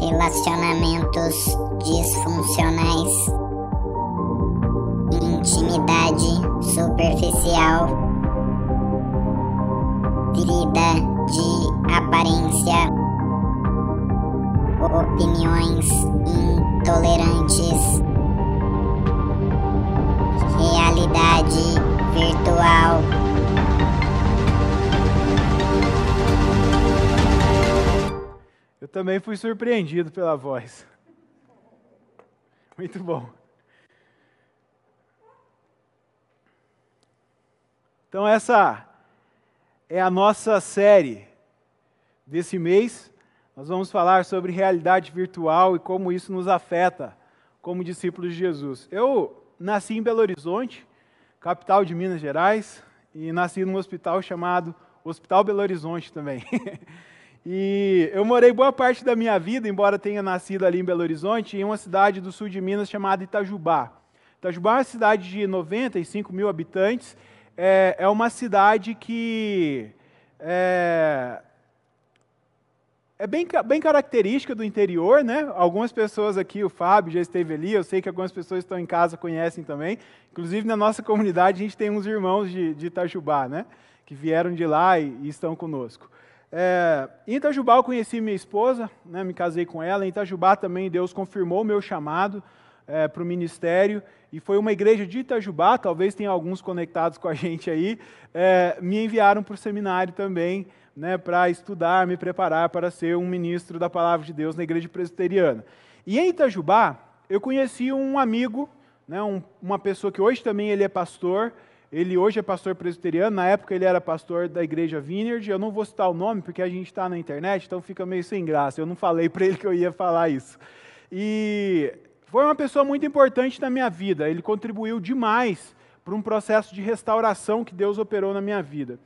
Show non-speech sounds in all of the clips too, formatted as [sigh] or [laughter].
relacionamentos disfuncionais, intimidade superficial, vida de aparência, opiniões intolerantes, realidade virtual. Também fui surpreendido pela voz. Muito bom. Então, essa é a nossa série desse mês. Nós vamos falar sobre realidade virtual e como isso nos afeta como discípulos de Jesus. Eu nasci em Belo Horizonte, capital de Minas Gerais, e nasci num hospital chamado Hospital Belo Horizonte também. [laughs] E eu morei boa parte da minha vida, embora tenha nascido ali em Belo Horizonte, em uma cidade do sul de Minas chamada Itajubá. Itajubá é uma cidade de 95 mil habitantes, é, é uma cidade que é, é bem, bem característica do interior, né? Algumas pessoas aqui, o Fábio já esteve ali, eu sei que algumas pessoas estão em casa conhecem também. Inclusive na nossa comunidade a gente tem uns irmãos de, de Itajubá, né? Que vieram de lá e, e estão conosco. É, em Itajubá eu conheci minha esposa, né, me casei com ela. Em Itajubá também Deus confirmou o meu chamado é, para o ministério. E foi uma igreja de Itajubá, talvez tenha alguns conectados com a [laughs] gente aí, é, me enviaram para o seminário também, né, para estudar, me preparar para ser um ministro da palavra de Deus na igreja presbiteriana. E em Itajubá, eu conheci um amigo, né, um, uma pessoa que hoje também ele é pastor, ele hoje é pastor presbiteriano, na época ele era pastor da igreja Vineyard. Eu não vou citar o nome porque a gente está na internet, então fica meio sem graça. Eu não falei para ele que eu ia falar isso. E foi uma pessoa muito importante na minha vida. Ele contribuiu demais para um processo de restauração que Deus operou na minha vida.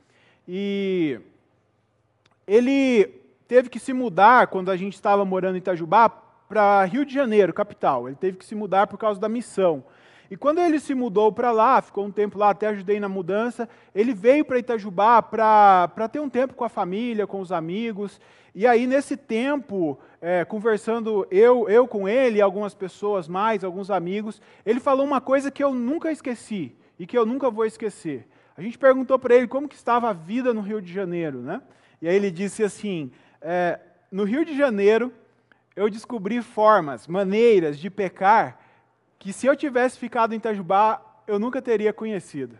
E ele teve que se mudar quando a gente estava morando em Itajubá para Rio de Janeiro, capital. Ele teve que se mudar por causa da missão. E quando ele se mudou para lá, ficou um tempo lá, até ajudei na mudança, ele veio para Itajubá para ter um tempo com a família, com os amigos. E aí, nesse tempo, é, conversando eu, eu com ele algumas pessoas mais, alguns amigos, ele falou uma coisa que eu nunca esqueci e que eu nunca vou esquecer. A gente perguntou para ele como que estava a vida no Rio de Janeiro, né? E aí ele disse assim: é, no Rio de Janeiro eu descobri formas, maneiras de pecar que se eu tivesse ficado em Itajubá, eu nunca teria conhecido.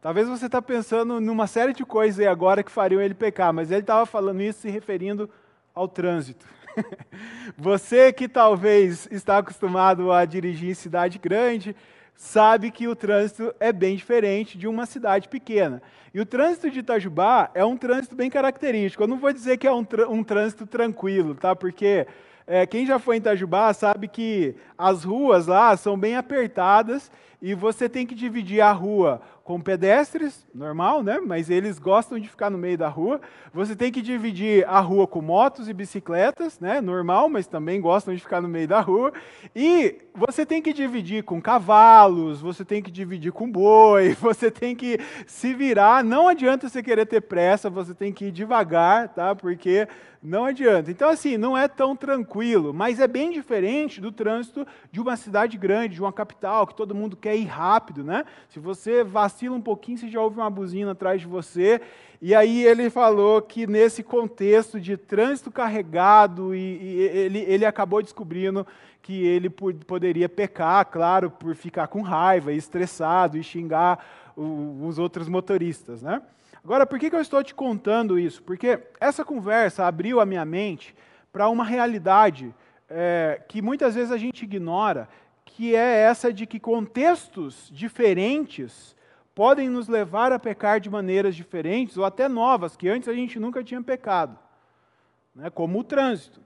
Talvez você está pensando numa série de coisas aí agora que fariam ele pecar, mas ele estava falando isso se referindo ao trânsito. [laughs] você que talvez está acostumado a dirigir em cidade grande, sabe que o trânsito é bem diferente de uma cidade pequena. E o trânsito de Itajubá é um trânsito bem característico. Eu não vou dizer que é um, um trânsito tranquilo, tá? Porque é, quem já foi em Itajubá sabe que as ruas lá são bem apertadas e você tem que dividir a rua com pedestres, normal, né? Mas eles gostam de ficar no meio da rua. Você tem que dividir a rua com motos e bicicletas, né? Normal, mas também gostam de ficar no meio da rua. E você tem que dividir com cavalos, você tem que dividir com boi, [laughs] você tem que se virar. Não adianta você querer ter pressa, você tem que ir devagar, tá? Porque não adianta. Então, assim, não é tão tranquilo, mas é bem diferente do trânsito de uma cidade grande, de uma capital, que todo mundo quer ir rápido, né? Se você vacila um pouquinho, você já ouve uma buzina atrás de você. E aí ele falou que nesse contexto de trânsito carregado, e, e ele, ele acabou descobrindo que ele poderia pecar, claro, por ficar com raiva, estressado e xingar os outros motoristas, né? Agora, por que, que eu estou te contando isso? Porque essa conversa abriu a minha mente para uma realidade é, que muitas vezes a gente ignora, que é essa de que contextos diferentes podem nos levar a pecar de maneiras diferentes ou até novas, que antes a gente nunca tinha pecado, né, como o trânsito.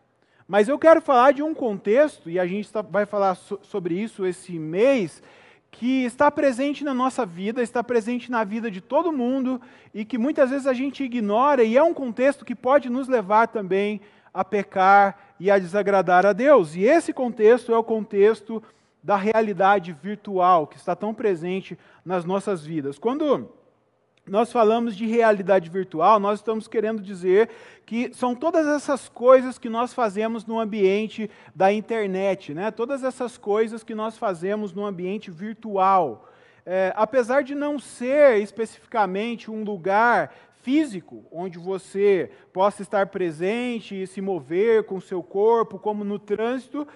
Mas eu quero falar de um contexto, e a gente vai falar sobre isso esse mês, que está presente na nossa vida, está presente na vida de todo mundo e que muitas vezes a gente ignora, e é um contexto que pode nos levar também a pecar e a desagradar a Deus. E esse contexto é o contexto da realidade virtual que está tão presente nas nossas vidas. Quando nós falamos de realidade virtual, nós estamos querendo dizer que são todas essas coisas que nós fazemos no ambiente da internet, né? todas essas coisas que nós fazemos no ambiente virtual. É, apesar de não ser especificamente um lugar físico onde você possa estar presente e se mover com o seu corpo, como no trânsito,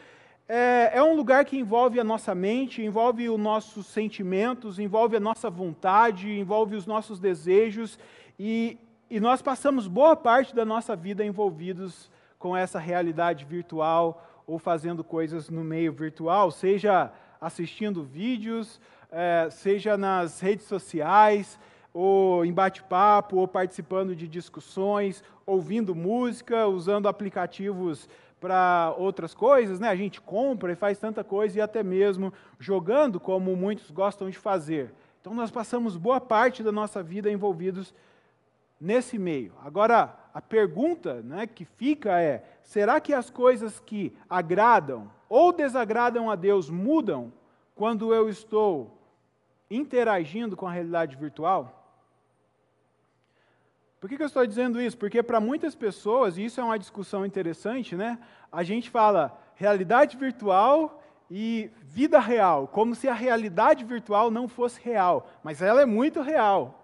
é, é um lugar que envolve a nossa mente, envolve os nossos sentimentos, envolve a nossa vontade, envolve os nossos desejos, e, e nós passamos boa parte da nossa vida envolvidos com essa realidade virtual ou fazendo coisas no meio virtual, seja assistindo vídeos, é, seja nas redes sociais, ou em bate-papo, ou participando de discussões, ouvindo música, usando aplicativos para outras coisas, né? A gente compra e faz tanta coisa e até mesmo jogando, como muitos gostam de fazer. Então nós passamos boa parte da nossa vida envolvidos nesse meio. Agora, a pergunta né, que fica é: será que as coisas que agradam ou desagradam a Deus mudam quando eu estou interagindo com a realidade virtual? Por que, que eu estou dizendo isso? Porque para muitas pessoas, e isso é uma discussão interessante, né? A gente fala realidade virtual e vida real, como se a realidade virtual não fosse real, mas ela é muito real.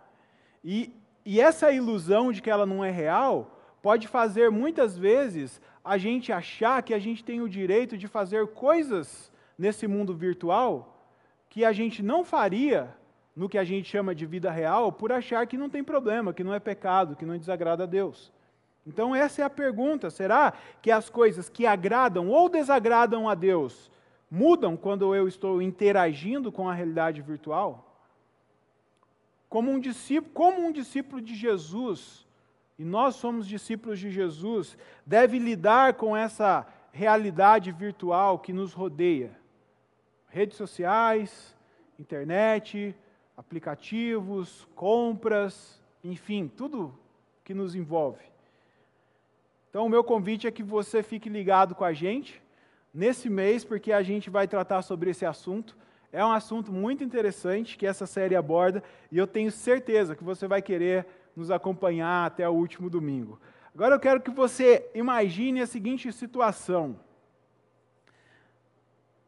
E, e essa ilusão de que ela não é real pode fazer muitas vezes a gente achar que a gente tem o direito de fazer coisas nesse mundo virtual que a gente não faria no que a gente chama de vida real por achar que não tem problema, que não é pecado, que não desagrada a Deus. Então, essa é a pergunta: será que as coisas que agradam ou desagradam a Deus mudam quando eu estou interagindo com a realidade virtual? Como um discípulo, como um discípulo de Jesus, e nós somos discípulos de Jesus, deve lidar com essa realidade virtual que nos rodeia? Redes sociais, internet, aplicativos, compras, enfim, tudo que nos envolve. Então, o meu convite é que você fique ligado com a gente nesse mês, porque a gente vai tratar sobre esse assunto. É um assunto muito interessante que essa série aborda e eu tenho certeza que você vai querer nos acompanhar até o último domingo. Agora eu quero que você imagine a seguinte situação: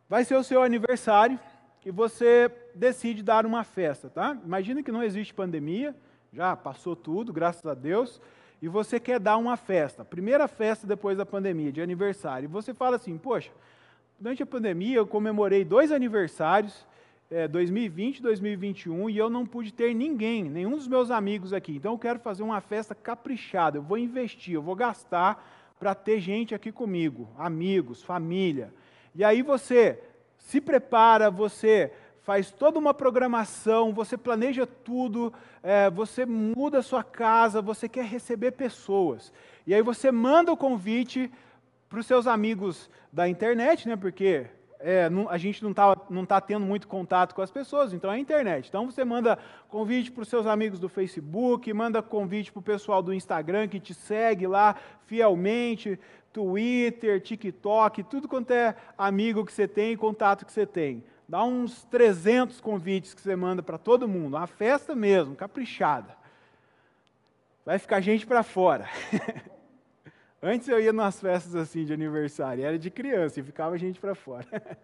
vai ser o seu aniversário e você decide dar uma festa, tá? Imagina que não existe pandemia, já passou tudo, graças a Deus, e você quer dar uma festa, primeira festa depois da pandemia, de aniversário. E você fala assim: Poxa, durante a pandemia eu comemorei dois aniversários, é, 2020 e 2021, e eu não pude ter ninguém, nenhum dos meus amigos aqui. Então eu quero fazer uma festa caprichada, eu vou investir, eu vou gastar para ter gente aqui comigo, amigos, família. E aí você se prepara, você faz toda uma programação, você planeja tudo, é, você muda a sua casa, você quer receber pessoas. E aí você manda o convite para os seus amigos da internet, né? Porque é, não, a gente não está não tá tendo muito contato com as pessoas, então é a internet. Então você manda convite para os seus amigos do Facebook, manda convite para o pessoal do Instagram que te segue lá fielmente, Twitter, TikTok, tudo quanto é amigo que você tem, contato que você tem. Dá uns 300 convites que você manda para todo mundo, uma festa mesmo, caprichada. Vai ficar gente para fora. [laughs] Antes eu ia nas festas assim de aniversário, era de criança e ficava gente para fora. [laughs]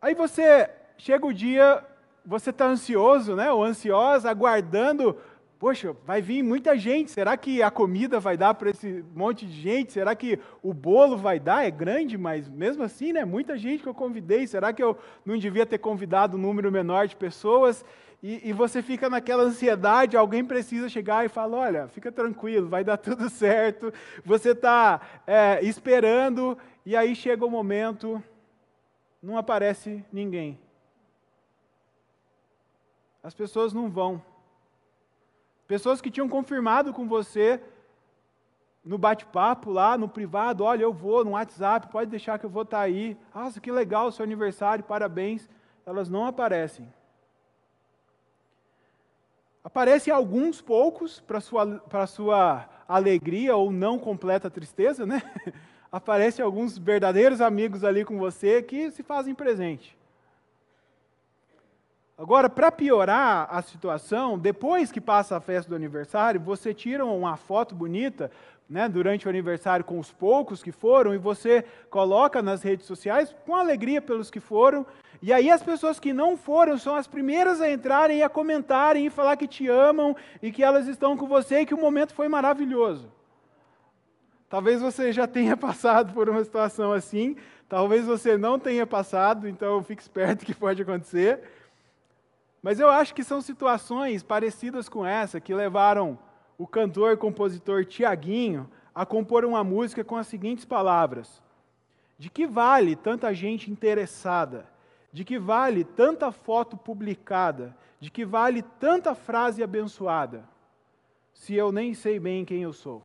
Aí você chega o dia, você está ansioso, né? Ou ansiosa, aguardando Poxa, vai vir muita gente. Será que a comida vai dar para esse monte de gente? Será que o bolo vai dar? É grande, mas mesmo assim, né? Muita gente que eu convidei. Será que eu não devia ter convidado um número menor de pessoas? E, e você fica naquela ansiedade. Alguém precisa chegar e falar: olha, fica tranquilo, vai dar [laughs] tudo certo. Você está é, esperando e aí chega o momento, não aparece ninguém. As pessoas não vão. Pessoas que tinham confirmado com você no bate-papo lá, no privado, olha, eu vou no WhatsApp, pode deixar que eu vou estar tá aí. Nossa, que legal, seu aniversário, parabéns. Elas não aparecem. Aparecem alguns poucos para sua para sua alegria ou não completa tristeza, né? [laughs] Aparecem alguns verdadeiros amigos ali com você que se fazem presente. Agora, para piorar a situação, depois que passa a festa do aniversário, você tira uma foto bonita né, durante o aniversário com os poucos que foram e você coloca nas redes sociais com alegria pelos que foram. E aí as pessoas que não foram são as primeiras a entrarem e a comentarem e falar que te amam e que elas estão com você e que o momento foi maravilhoso. Talvez você já tenha [laughs] passado por uma situação assim, talvez você não tenha passado, então fique esperto que pode acontecer. Mas eu acho que são situações parecidas com essa que levaram o cantor e compositor Tiaguinho a compor uma música com as seguintes palavras: De que vale tanta gente interessada? De que vale tanta foto publicada? De que vale tanta frase abençoada? Se eu nem sei bem quem eu sou.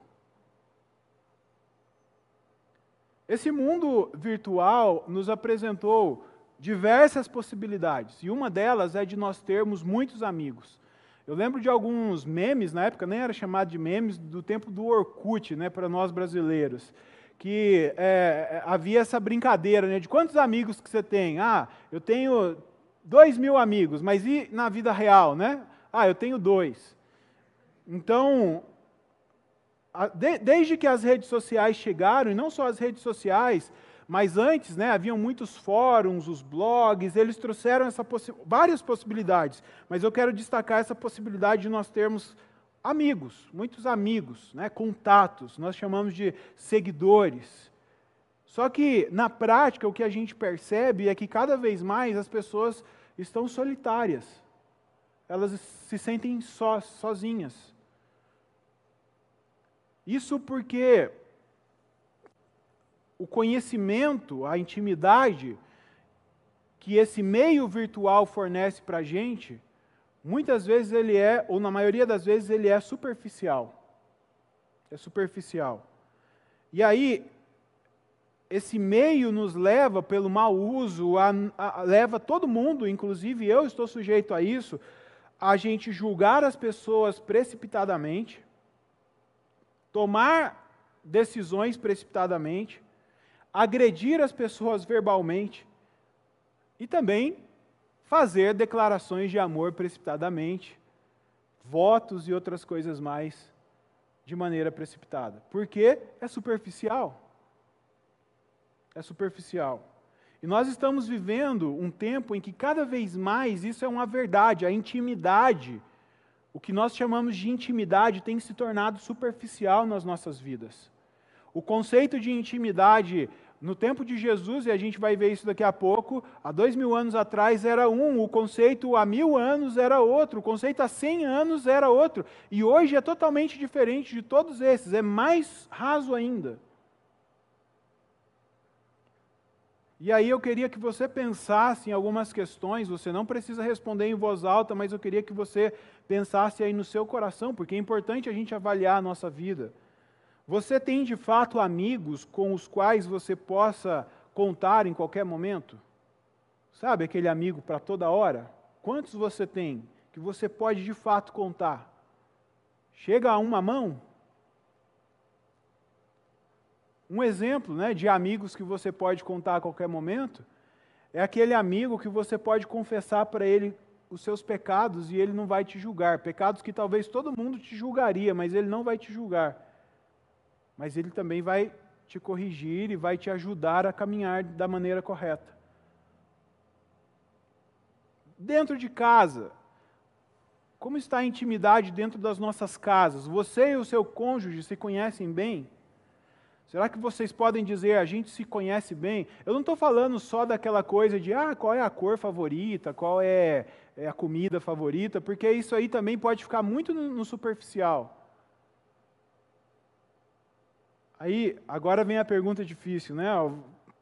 Esse mundo virtual nos apresentou diversas possibilidades, e uma delas é de nós termos muitos amigos. Eu lembro de alguns memes, na época nem era chamado de memes, do tempo do Orkut, né, para nós brasileiros, que é, é, havia essa brincadeira, né, de quantos amigos que você tem? Ah, eu tenho dois mil amigos, mas e na vida real, né? Ah, eu tenho dois. Então, desde que as redes sociais chegaram, e não só as redes sociais, mas antes, né, haviam muitos fóruns, os blogs, eles trouxeram essa possi várias possibilidades. Mas eu quero destacar essa possibilidade de nós termos amigos, muitos amigos, né, contatos, nós chamamos de seguidores. Só que, na prática, o que a gente percebe é que cada vez mais as pessoas estão solitárias. Elas se sentem sozinhas. Isso porque o conhecimento, a intimidade que esse meio virtual fornece para a gente, muitas vezes ele é, ou na maioria das vezes, ele é superficial. É superficial. E aí, esse meio nos leva, pelo mau uso, a, a, leva todo mundo, inclusive eu estou sujeito a isso, a gente julgar as pessoas precipitadamente, tomar decisões precipitadamente, agredir as pessoas verbalmente e também fazer declarações de amor precipitadamente, votos e outras coisas mais de maneira precipitada. Porque é superficial. É superficial. E nós estamos vivendo um tempo em que cada vez mais isso é uma verdade, a intimidade, o que nós chamamos de intimidade tem se tornado superficial nas nossas vidas. O conceito de intimidade no tempo de Jesus, e a gente vai ver isso daqui a pouco, há dois mil anos atrás era um, o conceito há mil anos era outro, o conceito há cem anos era outro, e hoje é totalmente diferente de todos esses, é mais raso ainda. E aí eu queria que você pensasse em algumas questões, você não precisa responder em voz alta, mas eu queria que você pensasse aí no seu coração, porque é importante a gente avaliar a nossa vida. Você tem de fato amigos com os quais você possa contar em qualquer momento? Sabe aquele amigo para toda hora? Quantos você tem que você pode de fato contar? Chega a uma mão? Um exemplo né, de amigos que você pode contar a qualquer momento é aquele amigo que você pode confessar para ele os seus pecados e ele não vai te julgar. Pecados que talvez todo mundo te julgaria, mas ele não vai te julgar mas ele também vai te corrigir e vai te ajudar a caminhar da maneira correta. Dentro de casa, como está a intimidade dentro das nossas casas? Você e o seu cônjuge se conhecem bem? Será que vocês podem dizer a gente se conhece bem? Eu não estou falando só daquela coisa de ah, qual é a cor favorita, qual é, é a comida favorita, porque isso aí também pode ficar muito no, no superficial. Aí, agora vem a pergunta difícil, né?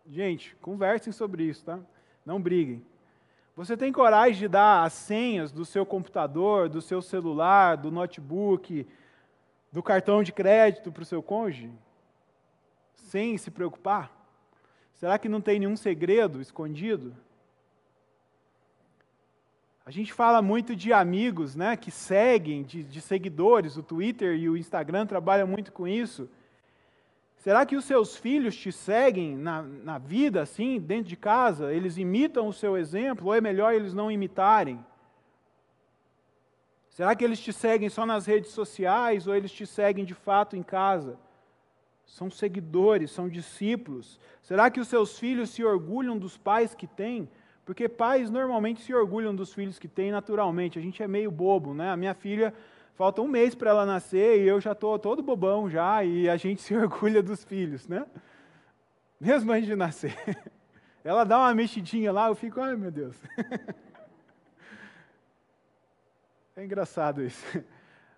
Gente, conversem sobre isso, tá? Não briguem. Você tem coragem de dar as senhas do seu computador, do seu celular, do notebook, do cartão de crédito para o seu cônjuge? Sem se preocupar? Será que não tem nenhum segredo escondido? A gente fala muito de amigos né, que seguem, de, de seguidores, o Twitter e o Instagram trabalham muito com isso. Será que os seus filhos te seguem na, na vida, assim, dentro de casa? Eles imitam o seu exemplo ou é melhor eles não imitarem? Será que eles te seguem só nas redes sociais ou eles te seguem de fato em casa? São seguidores, são discípulos. Será que os seus filhos se orgulham dos pais que têm? Porque pais normalmente se orgulham dos filhos que têm naturalmente. A gente é meio bobo, né? A minha filha falta um mês para ela nascer e eu já estou todo bobão já e a gente [laughs] se orgulha dos filhos, né? Mesmo antes de nascer. [laughs] Ela dá uma mexidinha lá, eu fico, ai meu Deus. [laughs] É engraçado isso.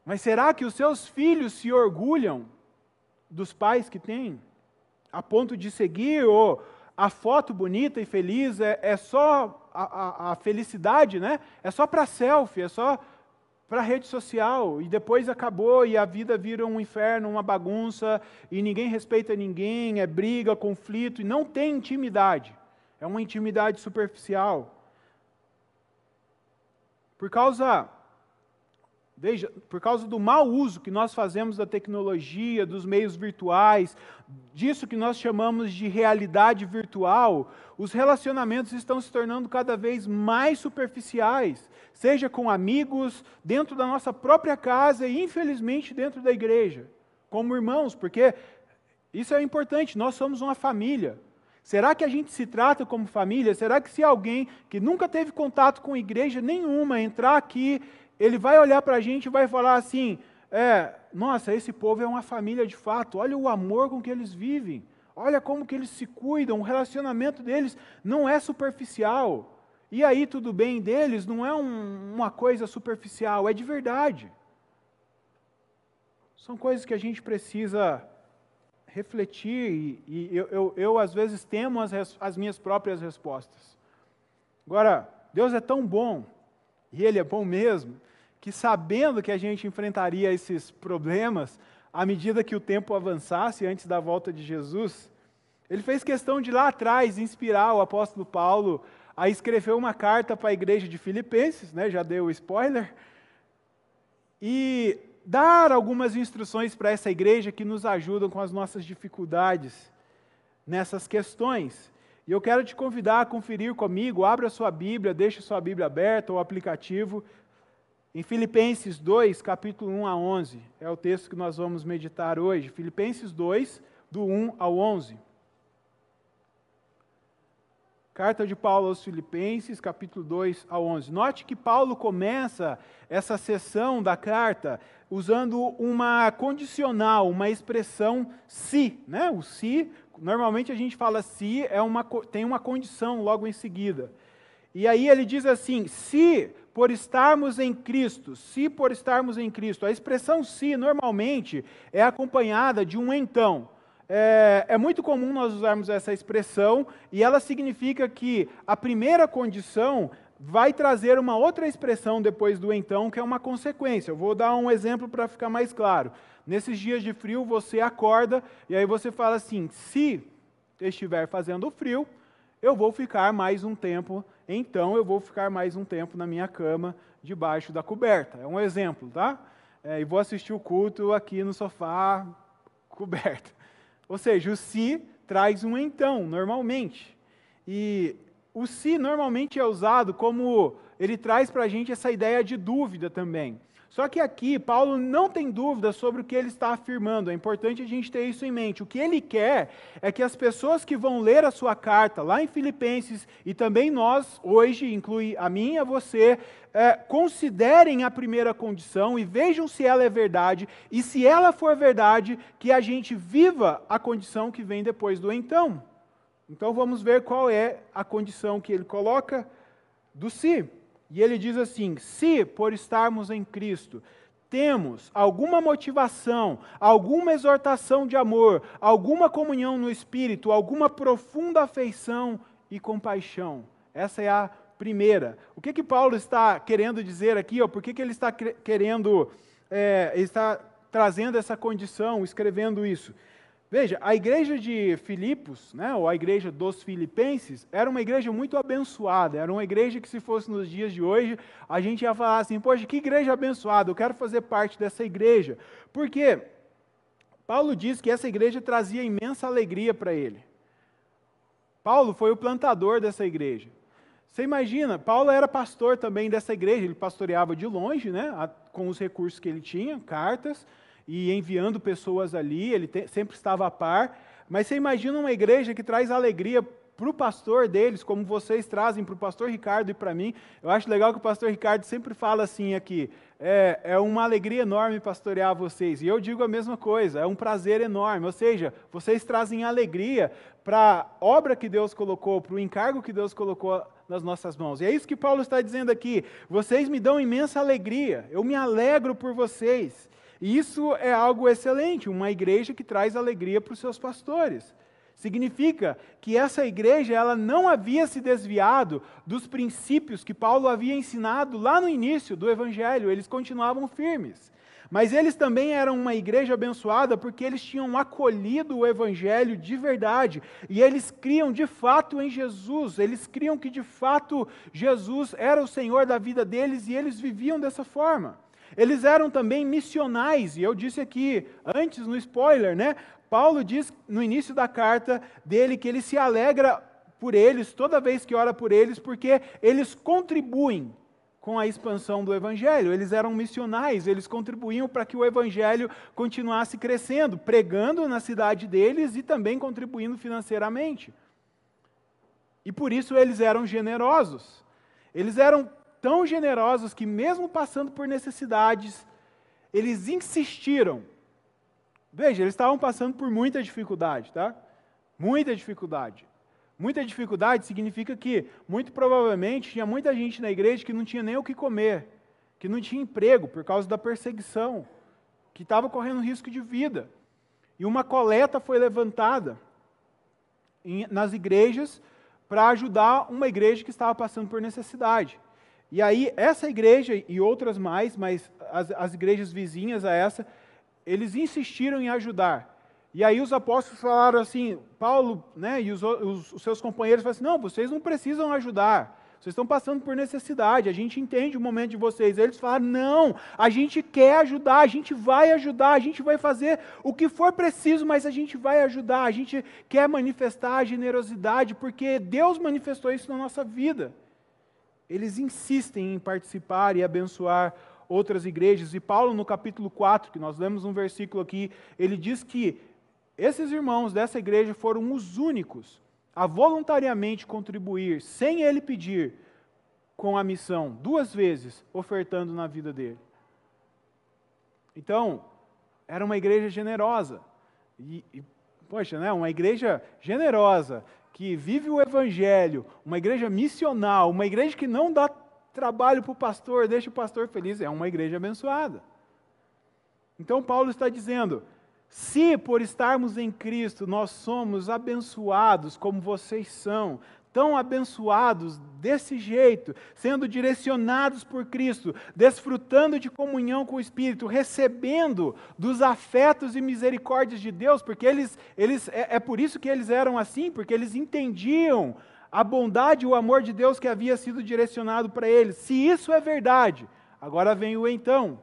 Mas será que os seus filhos se orgulham dos pais que têm? A ponto de seguir ou a foto bonita e feliz é, é só a, a, a, felicidade, né? É só para selfie, é só para rede social e depois acabou e a vida vira um inferno, uma bagunça e ninguém respeita ninguém, é briga, conflito e não tem intimidade. É uma intimidade superficial. Por causa Veja, por causa do mau uso que nós fazemos da tecnologia, dos meios virtuais, disso que nós chamamos de realidade virtual, os relacionamentos estão se tornando cada vez mais superficiais, seja com amigos, dentro da nossa própria casa e, infelizmente, dentro da igreja, como irmãos, porque isso é importante, nós somos uma família. Será que a gente se trata como família? Será que se alguém que nunca teve contato com igreja nenhuma entrar aqui ele vai olhar para a gente e vai falar assim: é, nossa, esse povo é uma família de fato, olha o amor com que eles vivem, olha como que eles se cuidam, o relacionamento deles não é superficial. E aí, tudo bem deles não é um, uma coisa superficial, é de verdade. São coisas que a gente precisa refletir e, e eu, eu, eu, às vezes, temo as, as minhas próprias respostas. Agora, Deus é tão bom e Ele é bom mesmo, que sabendo que a gente enfrentaria esses problemas, à medida que o tempo avançasse antes da volta de Jesus, ele fez questão de lá atrás inspirar o apóstolo Paulo a escrever uma carta para a igreja de Filipenses, né, já deu o spoiler, e dar algumas instruções para essa igreja que nos ajudam com as nossas dificuldades nessas questões. E eu quero te convidar a conferir comigo, abra sua Bíblia, deixe sua Bíblia aberta, o aplicativo, em Filipenses 2, capítulo 1 a 11. É o texto que nós vamos meditar hoje. Filipenses 2, do 1 ao 11. Carta de Paulo aos Filipenses, capítulo 2 ao 11. Note que Paulo começa essa sessão da carta usando uma condicional, uma expressão se, né? O se normalmente a gente fala se, é uma, tem uma condição logo em seguida. E aí ele diz assim: se por estarmos em Cristo, se por estarmos em Cristo. A expressão se normalmente é acompanhada de um então. É, é, muito comum nós usarmos essa expressão e ela significa que a primeira condição vai trazer uma outra expressão depois do então, que é uma consequência. Eu vou dar um exemplo para ficar mais claro. Nesses dias de frio, você acorda e aí você fala assim: se estiver fazendo frio, eu vou ficar mais um tempo, então eu vou ficar mais um tempo na minha cama, debaixo da coberta. É um exemplo, tá? É, e vou assistir o culto aqui no sofá, coberto. [laughs] Ou seja, o se traz um então, normalmente. E o se normalmente é usado como ele traz para a gente essa ideia de dúvida também. Só que aqui, Paulo não tem dúvida sobre o que ele está afirmando, é importante a gente ter isso em mente. O que ele quer é que as pessoas que vão ler a sua carta, lá em Filipenses, e também nós, hoje, inclui a mim e a você, é, considerem a primeira condição e vejam se ela é verdade, e se ela for verdade, que a gente viva a condição que vem depois do então. Então vamos ver qual é a condição que ele coloca do si. E ele diz assim: se por estarmos em Cristo temos alguma motivação, alguma exortação de amor, alguma comunhão no Espírito, alguma profunda afeição e compaixão. Essa é a primeira. O que que Paulo está querendo dizer aqui? Ó, por que, que ele está querendo, é, está trazendo essa condição, escrevendo isso? Veja, a igreja de Filipos, né, ou a igreja dos filipenses, era uma igreja muito abençoada, era uma igreja que se fosse nos dias de hoje, a gente ia falar assim, poxa, que igreja abençoada, eu quero fazer parte dessa igreja. Porque Paulo diz que essa igreja trazia imensa alegria para ele. Paulo foi o plantador dessa igreja. Você imagina, Paulo era pastor também dessa igreja, ele pastoreava de longe, né, com os recursos que ele tinha, cartas, e enviando pessoas ali, ele te, sempre estava a par. Mas você imagina uma igreja que traz alegria para o pastor deles, como vocês trazem para o pastor Ricardo e para mim. Eu acho legal que o pastor Ricardo sempre fala assim aqui: é, é uma alegria enorme pastorear vocês. E eu digo a mesma coisa, é um prazer enorme. Ou seja, vocês trazem alegria para a obra que Deus colocou, para o encargo que Deus colocou nas nossas mãos. E é isso que Paulo está dizendo aqui. Vocês me dão imensa alegria, eu me alegro por vocês. E isso é algo excelente, uma igreja que traz alegria para os seus pastores. Significa que essa igreja ela não havia se desviado dos princípios que Paulo havia ensinado lá no início do evangelho, eles continuavam firmes. Mas eles também eram uma igreja abençoada porque eles tinham acolhido o evangelho de verdade e eles criam de fato em Jesus, eles criam que de fato Jesus era o Senhor da vida deles e eles viviam dessa forma. Eles eram também missionais, e eu disse aqui antes no spoiler, né? Paulo diz no início da carta dele que ele se alegra por eles toda vez que ora por eles, porque eles contribuem com a expansão do evangelho. Eles eram missionais, eles contribuíam para que o evangelho continuasse crescendo, pregando na cidade deles e também contribuindo financeiramente. E por isso eles eram generosos. Eles eram tão generosos que, mesmo passando por necessidades, eles insistiram Veja, eles estavam passando por muita dificuldade, tá? Muita dificuldade. Muita dificuldade significa que, muito provavelmente, tinha muita gente na igreja que não tinha nem o que comer, que não tinha emprego por causa da perseguição, que estava correndo risco de vida. E uma coleta foi levantada nas igrejas para ajudar uma igreja que estava passando por necessidade. E aí, essa igreja e outras mais, mas as, as igrejas vizinhas a essa, eles insistiram em ajudar. E aí os apóstolos falaram assim, Paulo né, e os, os, os seus companheiros falaram assim, não, vocês não precisam ajudar. Vocês estão passando por necessidade, a gente entende o momento de vocês. Eles falaram: não, a gente quer ajudar, a gente vai ajudar, a gente vai fazer o que for preciso, mas a gente vai ajudar, a gente quer manifestar a generosidade, porque Deus manifestou isso na nossa vida. Eles insistem em participar e abençoar outras igrejas. E Paulo, no capítulo 4, que nós lemos um versículo aqui, ele diz que esses irmãos dessa igreja foram os únicos a voluntariamente contribuir, sem ele pedir, com a missão, duas vezes, ofertando na vida dele. Então, era uma igreja generosa. E, e, poxa, né, uma igreja generosa, que vive o evangelho, uma igreja missional, uma igreja que não dá trabalho para o pastor, deixa o pastor feliz, é uma igreja abençoada. Então Paulo está dizendo: se por estarmos em Cristo nós somos abençoados como vocês são, tão abençoados desse jeito, sendo direcionados por Cristo, desfrutando de comunhão com o Espírito, recebendo dos afetos e misericórdias de Deus, porque eles, eles é, é por isso que eles eram assim, porque eles entendiam a bondade e o amor de Deus que havia sido direcionado para eles. Se isso é verdade, agora vem o então.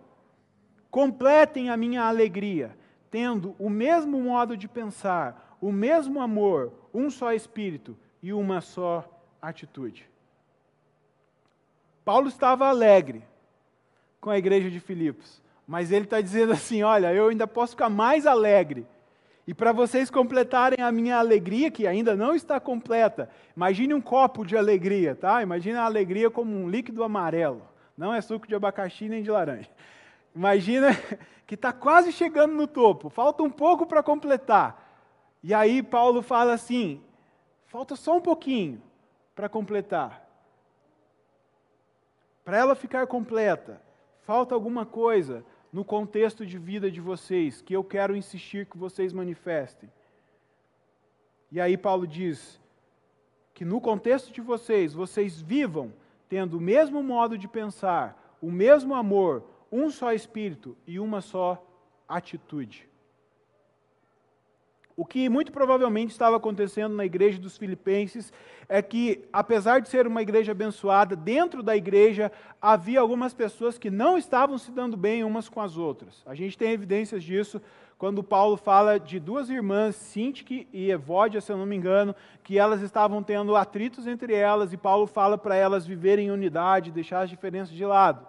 Completem a minha alegria, tendo o mesmo modo de pensar, o mesmo amor, um só espírito e uma só atitude. Paulo estava alegre com a igreja de Filipos, mas ele está dizendo assim: olha, eu ainda posso ficar mais alegre e para vocês completarem a minha alegria, que ainda não está completa, imagine um copo de alegria, tá? Imagine a alegria como um líquido amarelo. Não é suco de abacaxi nem de laranja. Imagina [laughs] que está quase chegando no topo, falta um pouco para completar. E aí Paulo fala assim: falta só um pouquinho para completar. Para ela ficar completa, falta alguma coisa no contexto de vida de vocês, que eu quero insistir que vocês manifestem. E aí Paulo diz que no contexto de vocês, vocês vivam tendo o mesmo modo de pensar, o mesmo amor, um só espírito e uma só atitude. O que muito provavelmente estava acontecendo na igreja dos Filipenses é que, apesar de ser uma igreja abençoada, dentro da igreja havia algumas pessoas que não estavam se dando bem umas com as outras. A gente tem evidências disso quando Paulo fala de duas irmãs, Sintique e Evódia, se eu não me engano, que elas estavam tendo atritos entre elas e Paulo fala para elas viverem em unidade, deixar as diferenças de lado.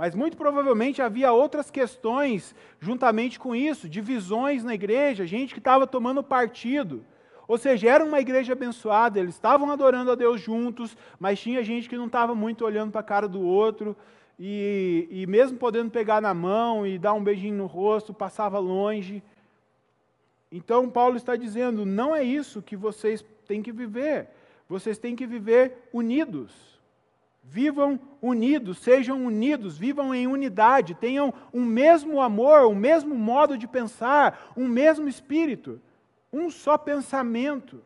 Mas muito provavelmente havia outras questões juntamente com isso, divisões na igreja, gente que estava tomando partido. Ou seja, era uma igreja abençoada, eles estavam adorando a Deus juntos, mas tinha gente que não estava muito olhando para a cara do outro, e, e mesmo podendo pegar na mão e dar um beijinho no rosto, passava longe. Então, Paulo está dizendo: não é isso que vocês têm que viver. Vocês têm que viver unidos. Vivam unidos, sejam unidos, vivam em unidade, tenham um mesmo amor, um mesmo modo de pensar, um mesmo espírito, um só pensamento.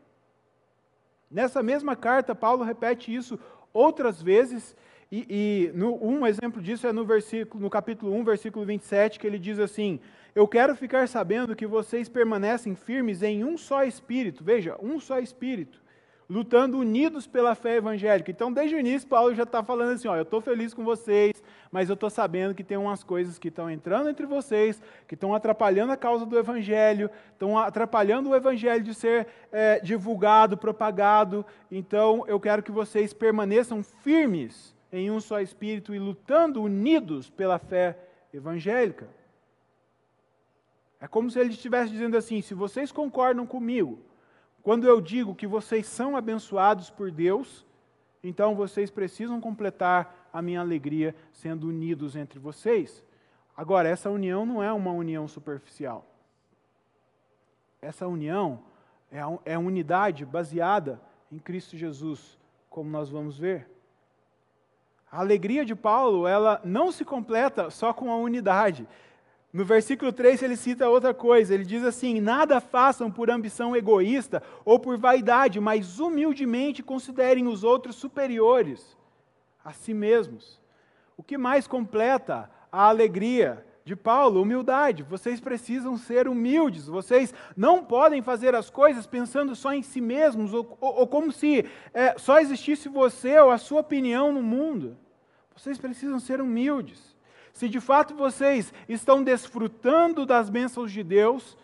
Nessa mesma carta, Paulo repete isso outras vezes e, e no, um exemplo disso é no, versículo, no capítulo 1, versículo 27, que ele diz assim: Eu quero ficar sabendo que vocês permanecem firmes em um só espírito, veja, um só espírito, lutando unidos pela fé evangélica. Então, desde o início, Paulo já está falando assim: ó, eu estou feliz com vocês, mas eu estou sabendo que tem umas coisas que estão entrando entre vocês, que estão atrapalhando a causa do evangelho, estão atrapalhando o evangelho de ser é, divulgado, propagado. Então, eu quero que vocês permaneçam firmes em um só espírito e lutando unidos pela fé evangélica. É como se ele estivesse dizendo assim: se vocês concordam comigo, quando eu digo que vocês são abençoados por Deus, então vocês precisam completar a minha alegria sendo unidos entre vocês. Agora, essa união não é uma união superficial. Essa união é, é unidade baseada em Cristo Jesus, como nós vamos ver. A alegria de Paulo, ela não se completa só com a unidade. No versículo 3 ele cita outra coisa, ele diz assim: Nada façam por ambição egoísta ou por vaidade, mas humildemente considerem os outros superiores a si mesmos. O que mais completa a alegria de Paulo? Humildade. Vocês precisam ser humildes, vocês não podem fazer as coisas pensando só em si mesmos, ou, ou, ou como se é, só existisse você ou a sua opinião no mundo. Vocês precisam ser humildes. Se de fato vocês estão desfrutando das bênçãos de Deus,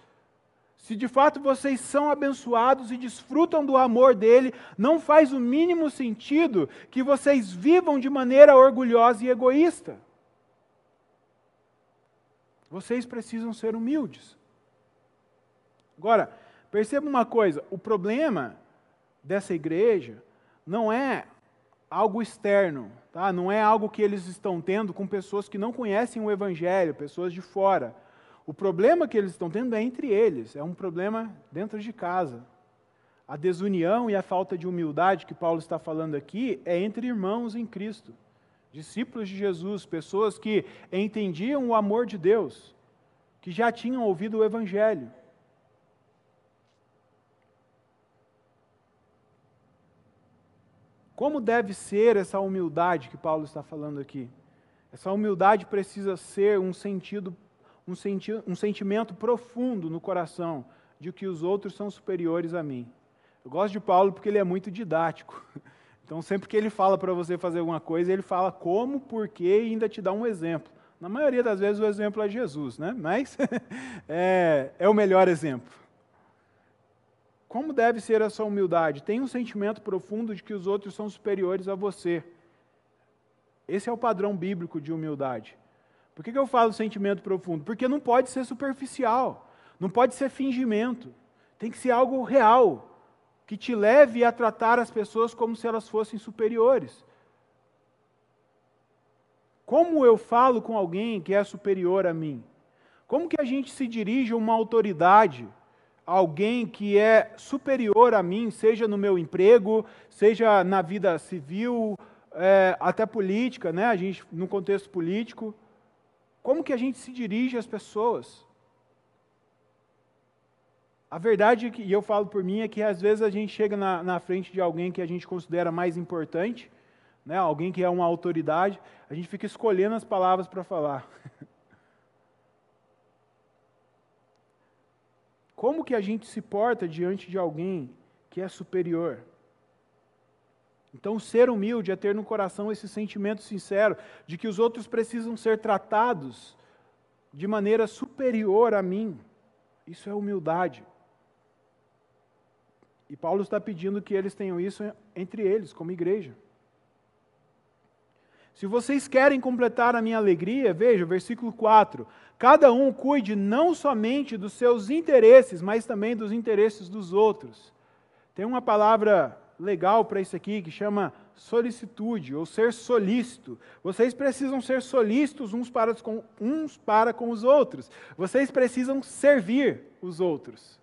se de fato vocês são abençoados e desfrutam do amor dele, não faz o mínimo sentido que vocês vivam de maneira orgulhosa e egoísta. Vocês precisam ser humildes. Agora, perceba uma coisa: o problema dessa igreja não é algo externo, tá? não é algo que eles estão tendo com pessoas que não conhecem o Evangelho, pessoas de fora. O problema que eles estão tendo é entre eles, é um problema dentro de casa. A desunião e a falta de humildade que Paulo está falando aqui é entre irmãos em Cristo, discípulos de Jesus, pessoas que entendiam o amor de Deus, que já tinham ouvido o Evangelho. Como deve ser essa humildade que Paulo está falando aqui? Essa humildade precisa ser um sentido, um, senti um sentimento profundo no coração de que os outros são superiores a mim. Eu gosto de Paulo porque ele é muito didático. [laughs] Então, sempre que ele fala para você fazer alguma coisa, ele fala como, porquê e ainda te dá um exemplo. Na maioria das vezes, o exemplo é Jesus, né? mas [laughs] é, é o melhor exemplo. Como deve ser essa humildade? Tem um sentimento profundo de que os outros são superiores a você. Esse é o padrão bíblico de humildade. Por que, que eu falo sentimento profundo? Porque não pode ser superficial, não pode ser fingimento. Tem que ser algo real, que te leve a tratar as pessoas como se elas fossem superiores. Como eu falo com alguém que é superior a mim? Como que a gente se dirige a uma autoridade? Alguém que é superior a mim, seja no meu emprego, seja na vida civil, é, até política, né? A gente no contexto político, como que a gente se dirige às pessoas? A verdade, é e eu falo por mim, é que às vezes a gente chega na, na frente de alguém que a gente considera mais importante, né? Alguém que é uma autoridade, a gente fica escolhendo as palavras para falar. [laughs] Como que a gente se porta diante de alguém que é superior? Então, ser humilde é ter no coração esse sentimento sincero de que os outros precisam ser tratados de maneira superior a mim. Isso é humildade. E Paulo está pedindo que eles tenham isso entre eles, como igreja. Se vocês querem completar a minha alegria, veja, versículo 4: cada um cuide não somente dos seus interesses, mas também dos interesses dos outros. Tem uma palavra legal para isso aqui que chama solicitude ou ser solícito. Vocês precisam ser solícitos uns para, com, uns para com os outros. Vocês precisam servir os outros.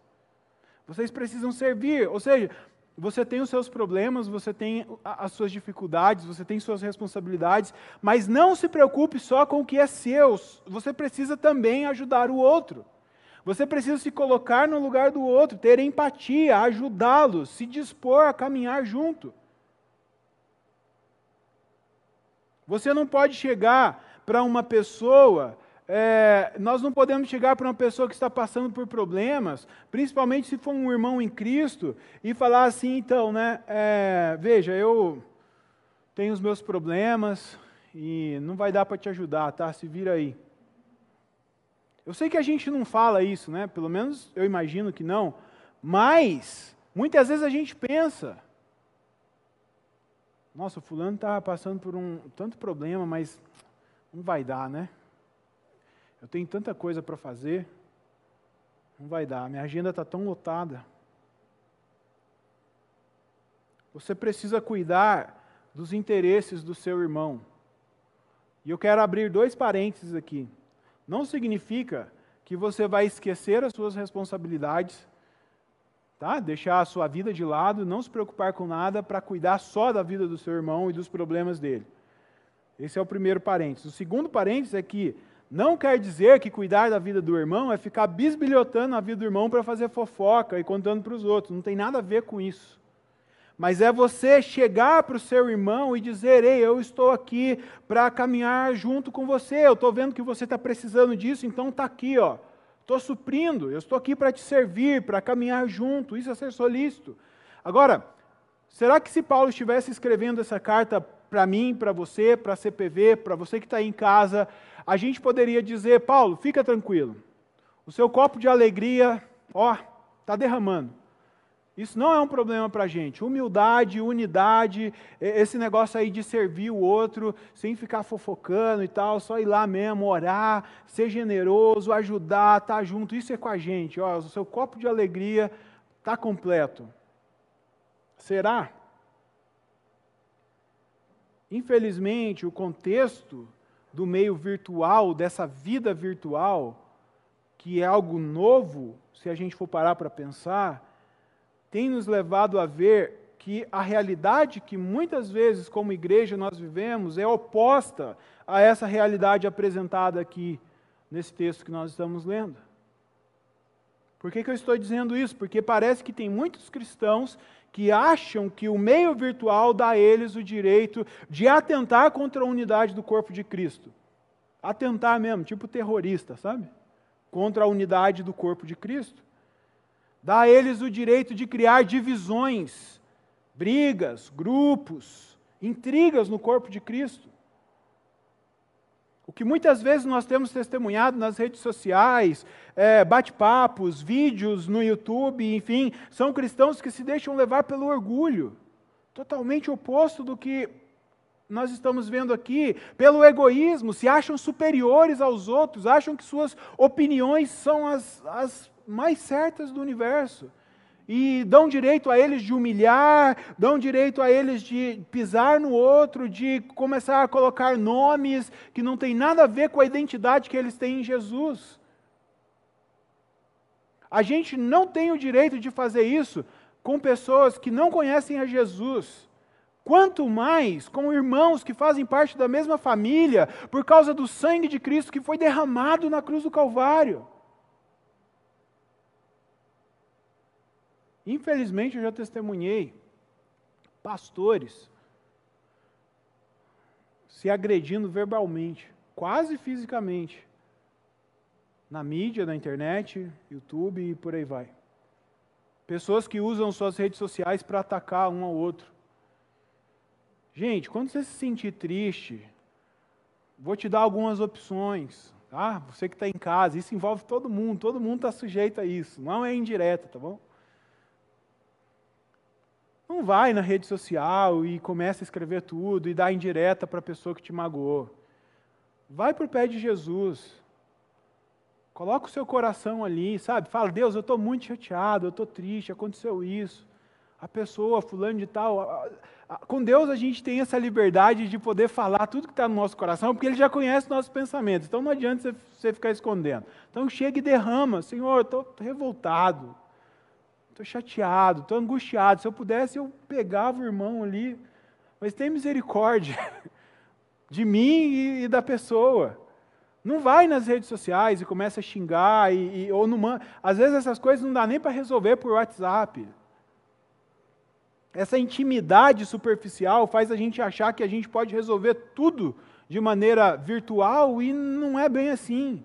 Vocês precisam servir, ou seja, você tem os seus problemas, você tem as suas dificuldades, você tem suas responsabilidades, mas não se preocupe só com o que é seu. Você precisa também ajudar o outro. Você precisa se colocar no lugar do outro, ter empatia, ajudá-lo, se dispor a caminhar junto. Você não pode chegar para uma pessoa é, nós não podemos chegar para uma pessoa que está passando por problemas, principalmente se for um irmão em Cristo, e falar assim, então, né? É, veja, eu tenho os meus problemas e não vai dar para te ajudar, tá? Se vira aí. Eu sei que a gente não fala isso, né? Pelo menos eu imagino que não, mas muitas vezes a gente pensa, nossa, o fulano está passando por um tanto problema, mas não vai dar, né? Eu tenho tanta coisa para fazer, não vai dar, minha agenda está tão lotada. Você precisa cuidar dos interesses do seu irmão. E eu quero abrir dois parênteses aqui. Não significa que você vai esquecer as suas responsabilidades, tá? Deixar a sua vida de lado, não se preocupar com nada para cuidar só da vida do seu irmão e dos problemas dele. Esse é o primeiro parênteses. O segundo parênteses é que não quer dizer que cuidar da vida do irmão é ficar bisbilhotando a vida do irmão para fazer fofoca e contando para os outros. Não tem nada a ver com isso. Mas é você chegar para o seu irmão e dizer: Ei, eu estou aqui para caminhar junto com você. Eu estou vendo que você está precisando disso, então está aqui, ó. Estou suprindo. Eu estou aqui para te servir, para caminhar junto. Isso é ser solícito. Agora, será que se Paulo estivesse escrevendo essa carta para mim, para você, para a CPV, para você que está aí em casa, a gente poderia dizer, Paulo, fica tranquilo. O seu copo de alegria, ó, está derramando. Isso não é um problema para a gente. Humildade, unidade, esse negócio aí de servir o outro sem ficar fofocando e tal, só ir lá mesmo, orar, ser generoso, ajudar, estar tá junto, isso é com a gente. Ó, o seu copo de alegria está completo. Será? Infelizmente, o contexto do meio virtual, dessa vida virtual, que é algo novo, se a gente for parar para pensar, tem nos levado a ver que a realidade que muitas vezes, como igreja, nós vivemos é oposta a essa realidade apresentada aqui nesse texto que nós estamos lendo. Por que, que eu estou dizendo isso? Porque parece que tem muitos cristãos que acham que o meio virtual dá a eles o direito de atentar contra a unidade do corpo de Cristo. Atentar mesmo, tipo terrorista, sabe? Contra a unidade do corpo de Cristo. Dá a eles o direito de criar divisões, brigas, grupos, intrigas no corpo de Cristo. O que muitas vezes nós temos testemunhado nas redes sociais, é, bate-papos, vídeos no YouTube, enfim, são cristãos que se deixam levar pelo orgulho, totalmente oposto do que nós estamos vendo aqui, pelo egoísmo, se acham superiores aos outros, acham que suas opiniões são as, as mais certas do universo e dão direito a eles de humilhar, dão direito a eles de pisar no outro, de começar a colocar nomes que não tem nada a ver com a identidade que eles têm em Jesus. A gente não tem o direito de fazer isso com pessoas que não conhecem a Jesus. Quanto mais com irmãos que fazem parte da mesma família, por causa do sangue de Cristo que foi derramado na cruz do Calvário. Infelizmente, eu já testemunhei pastores se agredindo verbalmente, quase fisicamente, na mídia, na internet, YouTube e por aí vai. Pessoas que usam suas redes sociais para atacar um ao outro. Gente, quando você se sentir triste, vou te dar algumas opções. Tá? Você que está em casa, isso envolve todo mundo, todo mundo está sujeito a isso. Não é indireta, tá bom? Não vai na rede social e começa a escrever tudo e dá indireta para a pessoa que te magoou. Vai para o pé de Jesus. Coloca o seu coração ali, sabe? Fala, Deus, eu estou muito chateado, eu estou triste, aconteceu isso. A pessoa, fulano de tal. Com Deus a gente tem essa liberdade de poder falar tudo que está no nosso coração, porque Ele já conhece nossos pensamentos. Então não adianta você ficar escondendo. Então chega e derrama, Senhor, eu estou revoltado, estou chateado, estou angustiado. Se eu pudesse, eu pegava o irmão ali. Mas tem misericórdia [laughs] de mim e da pessoa. Não vai nas redes sociais e começa a xingar, e, e ou não Às vezes essas coisas não dá nem para resolver por WhatsApp. Essa intimidade superficial faz a gente achar que a gente pode resolver tudo de maneira virtual e não é bem assim.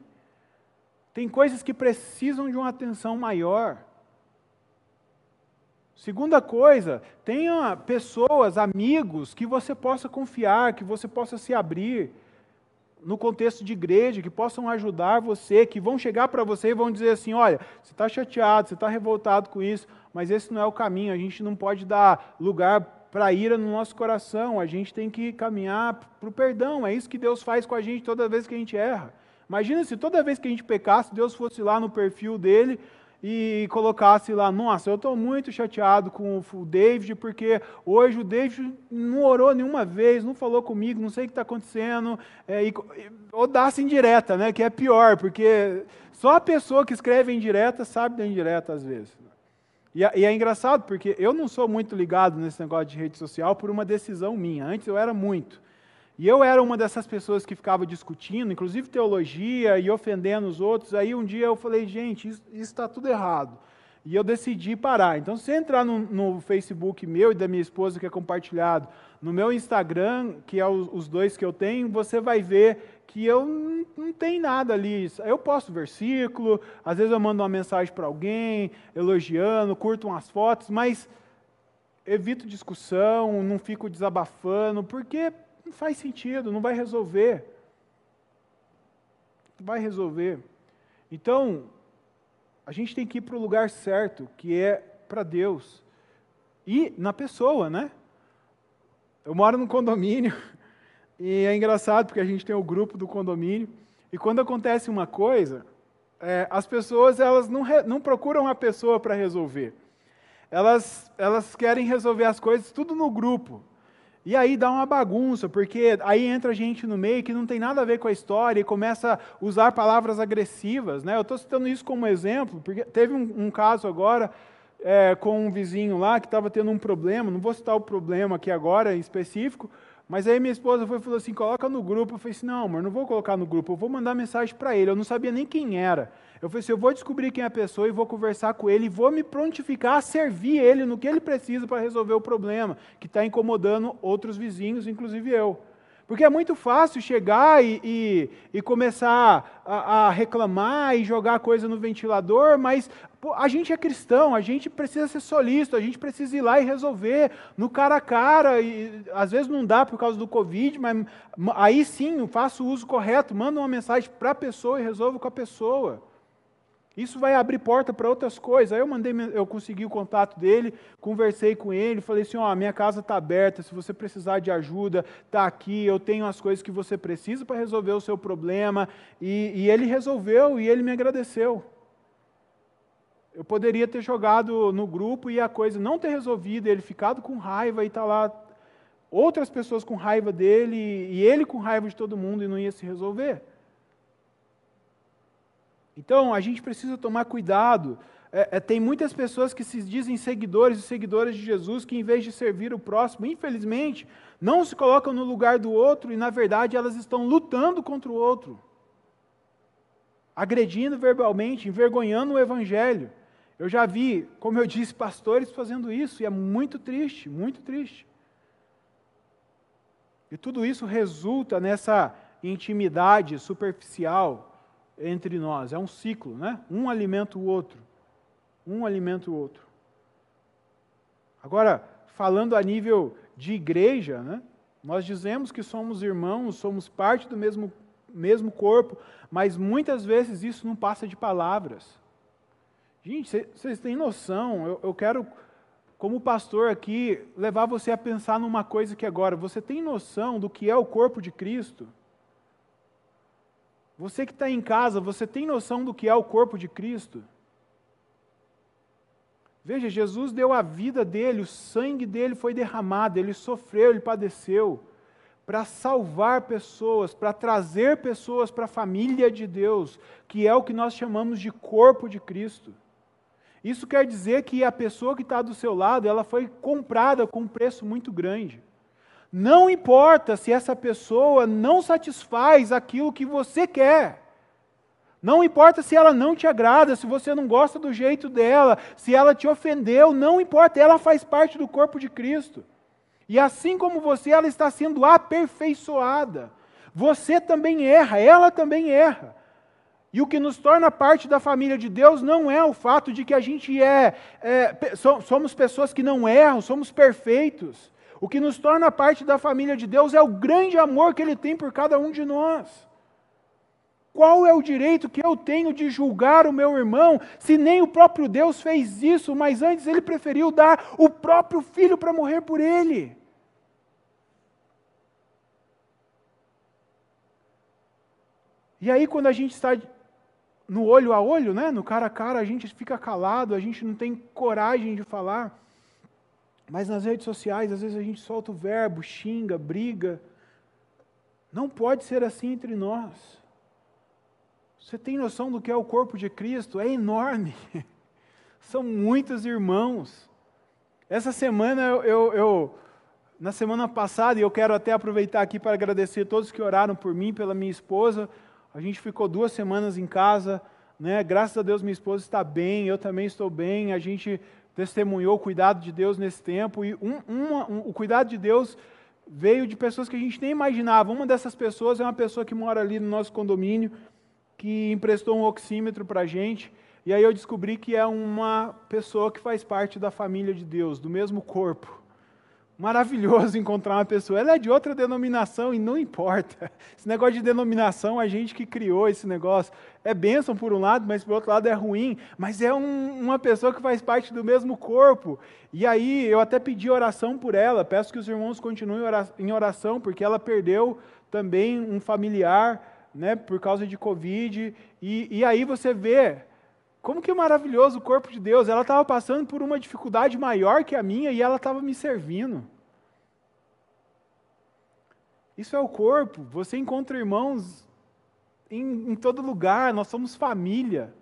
Tem coisas que precisam de uma atenção maior. Segunda coisa, tenha pessoas, amigos que você possa confiar, que você possa se abrir no contexto de igreja, que possam ajudar você, que vão chegar para você e vão dizer assim: olha, você está chateado, você está revoltado com isso, mas esse não é o caminho, a gente não pode dar lugar para ira no nosso coração, a gente tem que caminhar para o perdão, é isso que Deus faz com a gente toda vez que a gente erra. Imagina se toda vez que a gente pecasse, Deus fosse lá no perfil dele e colocasse lá, nossa, eu estou muito chateado com o David, porque hoje o David não orou nenhuma vez, não falou comigo, não sei o que está acontecendo, é, e, ou dá-se indireta, né, que é pior, porque só a pessoa que escreve indireta sabe da indireta às vezes. E, e é engraçado, porque eu não sou muito ligado nesse negócio de rede social por uma decisão minha, antes eu era muito. E eu era uma dessas pessoas que ficava discutindo, inclusive teologia e ofendendo os outros. Aí um dia eu falei, gente, isso está tudo errado. E eu decidi parar. Então, se entrar no, no, Facebook meu e da minha esposa, que é compartilhado, no meu Instagram, que é os, os dois que eu tenho, você vai ver que eu não, não tenho nada ali. Eu posto versículo, às vezes eu mando uma mensagem para alguém, elogiando, curto umas fotos, mas evito discussão, não fico desabafando, porque não faz sentido, não vai resolver. Não vai resolver. Então, a gente tem que ir para o lugar certo, que é para Deus. E na pessoa, né? Eu moro num condomínio, [laughs] e é engraçado porque a gente tem o grupo do condomínio, e quando acontece uma coisa, é, as pessoas elas não, re, não procuram a pessoa para resolver. Elas, elas querem resolver as coisas tudo no grupo. E aí dá uma bagunça, porque aí entra gente no meio que não tem nada a ver com a história e começa a usar palavras agressivas. Né? Eu estou citando isso como exemplo, porque teve um, um caso agora é, com um vizinho lá que estava tendo um problema, não vou citar o problema aqui agora em específico, mas aí minha esposa foi falou assim: coloca no grupo. Eu falei assim: não, amor, não vou colocar no grupo, eu vou mandar mensagem para ele. Eu não sabia nem quem era. Eu falei assim: eu vou descobrir quem é a pessoa e vou conversar com ele e vou me prontificar a servir ele no que ele precisa para resolver o problema que está incomodando outros vizinhos, inclusive eu. Porque é muito fácil chegar e, e, e começar a, a, reclamar e jogar coisa no ventilador, mas pô, a gente é cristão, a gente precisa ser solícito, a gente precisa ir lá e resolver no cara a cara. E, às vezes não dá por causa do Covid, mas aí sim, faço o uso correto, manda uma mensagem para a pessoa e resolvo com a pessoa. Isso vai abrir porta para outras coisas. Aí eu mandei, eu consegui o contato dele, conversei com ele, falei assim: ó, oh, minha casa está aberta, se você precisar de ajuda, está aqui, eu tenho as coisas que você precisa para resolver o seu problema. E, e ele resolveu e ele me agradeceu. Eu poderia ter jogado no grupo e a coisa não ter resolvido, ele ficado com raiva e tá lá outras pessoas com raiva dele e ele com raiva de todo mundo e não ia se resolver. Então, a gente precisa tomar cuidado. É, é, tem muitas pessoas que se dizem seguidores e seguidoras de Jesus que, em vez de servir o próximo, infelizmente, não se colocam no lugar do outro e, na verdade, elas estão lutando contra o outro, agredindo verbalmente, envergonhando o Evangelho. Eu já vi, como eu disse, pastores fazendo isso e é muito triste, muito triste. E tudo isso resulta nessa intimidade superficial entre nós. É um ciclo, né? Um alimenta o outro. Um alimenta o outro. Agora, falando a nível de igreja, né? Nós dizemos que somos irmãos, somos parte do mesmo, mesmo corpo, mas muitas vezes isso não passa de palavras. Gente, vocês têm noção? Eu, eu quero, como pastor aqui, levar você a pensar numa coisa que agora, você tem noção do que é o corpo de Cristo? Você que está em casa, você tem noção do que é o corpo de Cristo? Veja, Jesus deu a vida dele, o sangue dele foi derramado, ele sofreu, ele padeceu para salvar pessoas, para trazer pessoas para a família de Deus, que é o que nós chamamos de corpo de Cristo. Isso quer dizer que a pessoa que está do seu lado, ela foi comprada com um preço muito grande. Não importa se essa pessoa não satisfaz aquilo que você quer. Não importa se ela não te agrada, se você não gosta do jeito dela, se ela te ofendeu, não importa, ela faz parte do corpo de Cristo. E assim como você, ela está sendo aperfeiçoada. Você também erra, ela também erra. E o que nos torna parte da família de Deus não é o fato de que a gente é, é somos pessoas que não erram, somos perfeitos. O que nos torna parte da família de Deus é o grande amor que Ele tem por cada um de nós. Qual é o direito que eu tenho de julgar o meu irmão, se nem o próprio Deus fez isso, mas antes ele preferiu dar o próprio filho para morrer por ele? E aí, quando a gente está no olho a olho, né, no cara a cara, a gente fica calado, a gente não tem coragem de falar. Mas nas redes sociais, às vezes a gente solta o verbo, xinga, briga. Não pode ser assim entre nós. Você tem noção do que é o corpo de Cristo? É enorme. [laughs] São muitos irmãos. Essa semana eu, eu, eu, na semana passada, e eu quero até aproveitar aqui para agradecer a todos que oraram por mim, pela minha esposa. A gente ficou duas semanas em casa, né? Graças a Deus minha esposa está bem, eu também estou bem. A gente testemunhou o cuidado de Deus nesse tempo e um, uma, um, o cuidado de Deus veio de pessoas que a gente nem imaginava. Uma dessas pessoas é uma pessoa que mora ali no nosso condomínio que emprestou um oxímetro para a gente, e aí eu descobri que é uma pessoa que faz parte da família de Deus, do mesmo corpo. Maravilhoso encontrar uma pessoa. Ela é de outra denominação e não importa. [laughs] Esse negócio de denominação, a gente que criou esse negócio. É bênção por um lado, mas por outro lado é ruim. Mas é um, uma pessoa que faz parte do mesmo corpo. E aí eu até pedi oração por ela. Peço que os irmãos continuem em oração, porque ela perdeu também um familiar né, por causa de Covid, e, e aí você vê como que é maravilhoso o corpo de Deus. Ela estava passando por uma dificuldade maior que a minha e ela estava me servindo. Isso é o corpo. Você encontra irmãos em, em todo lugar, nós somos família.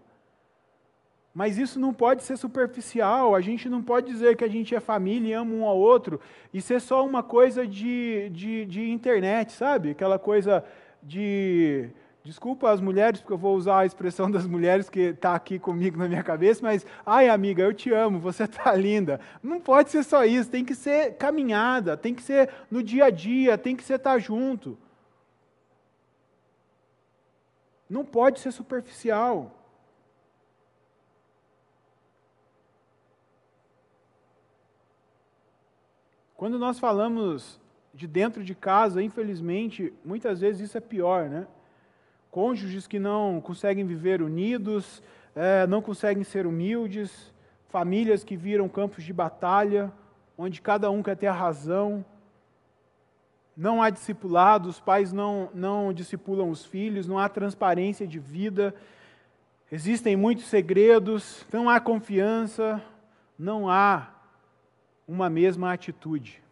Mas isso não pode ser superficial, a gente não pode dizer que a gente é família e ama um ao outro e ser só uma coisa de, de, de internet, sabe? Aquela coisa de. Desculpa as mulheres, porque eu vou usar a expressão das mulheres que está aqui comigo na minha cabeça, mas, ai amiga, eu te amo, você está [laughs] linda. Não pode ser só isso, tem que ser caminhada, tem que ser no dia a dia, tem que ser estar tá junto. Não pode ser superficial. Quando nós falamos de dentro de casa, infelizmente, muitas vezes isso é pior, né? Cônjuges que não conseguem viver unidos, é, não conseguem ser humildes, famílias que viram campos de batalha, onde cada um quer ter a razão. Não há discipulado, os pais não, não discipulam os filhos, não há transparência de vida, existem muitos segredos, não há confiança, não há uma mesma atitude.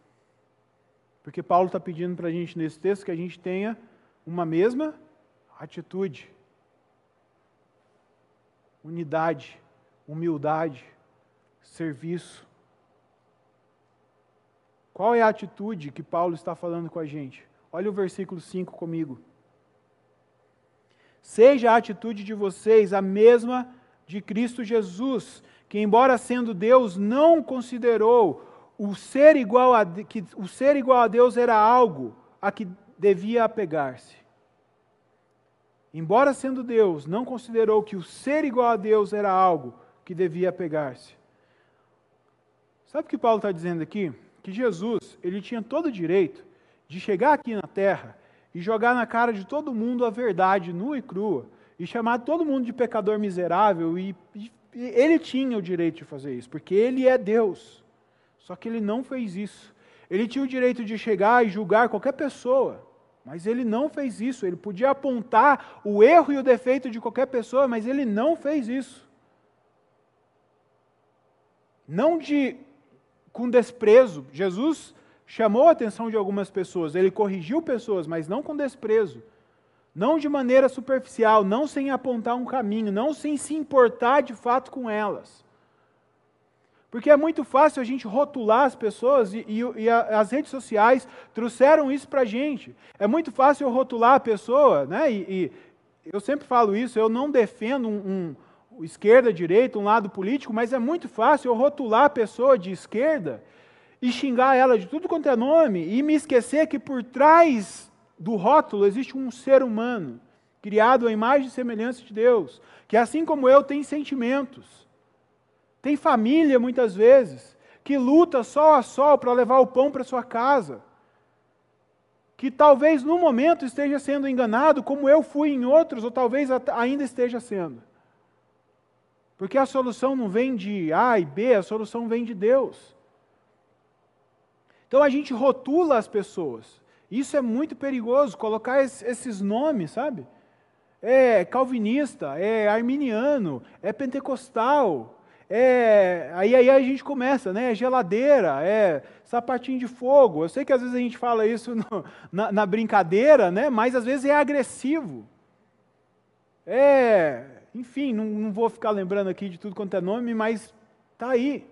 Porque Paulo está pedindo para a gente nesse texto que a gente tenha uma mesma unidade, humildade, serviço. Qual é a atitude que Paulo está falando com a gente? Olha o versículo 5 comigo. Seja a atitude de vocês a mesma de Cristo Jesus, que, embora sendo Deus, não considerou o ser igual a, que o ser igual a Deus era algo a que devia apegar-se. Embora sendo Deus, não considerou que o ser igual a Deus era algo que devia pegar-se. Sabe o que Paulo está dizendo aqui? Que Jesus, ele tinha todo o direito de chegar aqui na terra e jogar na cara de todo mundo a verdade nua e crua, e chamar todo mundo de pecador miserável, e, e, e ele tinha o direito de fazer isso, porque ele é Deus. Só que ele não fez isso. Ele tinha o direito de chegar e julgar qualquer pessoa, mas ele não fez isso. Ele podia apontar o erro e o defeito de qualquer pessoa, mas ele não fez isso. Não de com desprezo. Jesus chamou a atenção de algumas pessoas, ele corrigiu pessoas, mas não com desprezo. Não de maneira superficial, não sem apontar um caminho, não sem se importar de fato com elas. Porque é muito fácil a gente rotular as pessoas e, e, e a, as redes sociais trouxeram isso para a gente. É muito fácil eu rotular a pessoa, né? E, e, eu sempre falo isso, eu não defendo um, um esquerda, direita, um lado político, mas é muito fácil eu rotular a pessoa de esquerda e xingar ela de tudo quanto é nome e me esquecer que por trás do rótulo existe um ser humano, criado à imagem e semelhança de Deus, que assim como eu tem sentimentos, tem família muitas vezes, que luta sol a sol para levar o pão para sua casa, que talvez no momento esteja sendo enganado, como eu fui em outros, ou talvez ainda esteja sendo. Porque a solução não vem de A e B, a solução vem de Deus. Então a gente rotula as pessoas. Isso é muito perigoso, colocar esses nomes, sabe? É calvinista, é arminiano, é pentecostal, é, aí, aí a gente começa, né? É geladeira, é sapatinho de fogo. Eu sei que às vezes a gente fala isso no, na, na, brincadeira, né? Mas às vezes é agressivo. É, enfim, não, não vou ficar lembrando aqui de tudo quanto é nome, mas tá aí.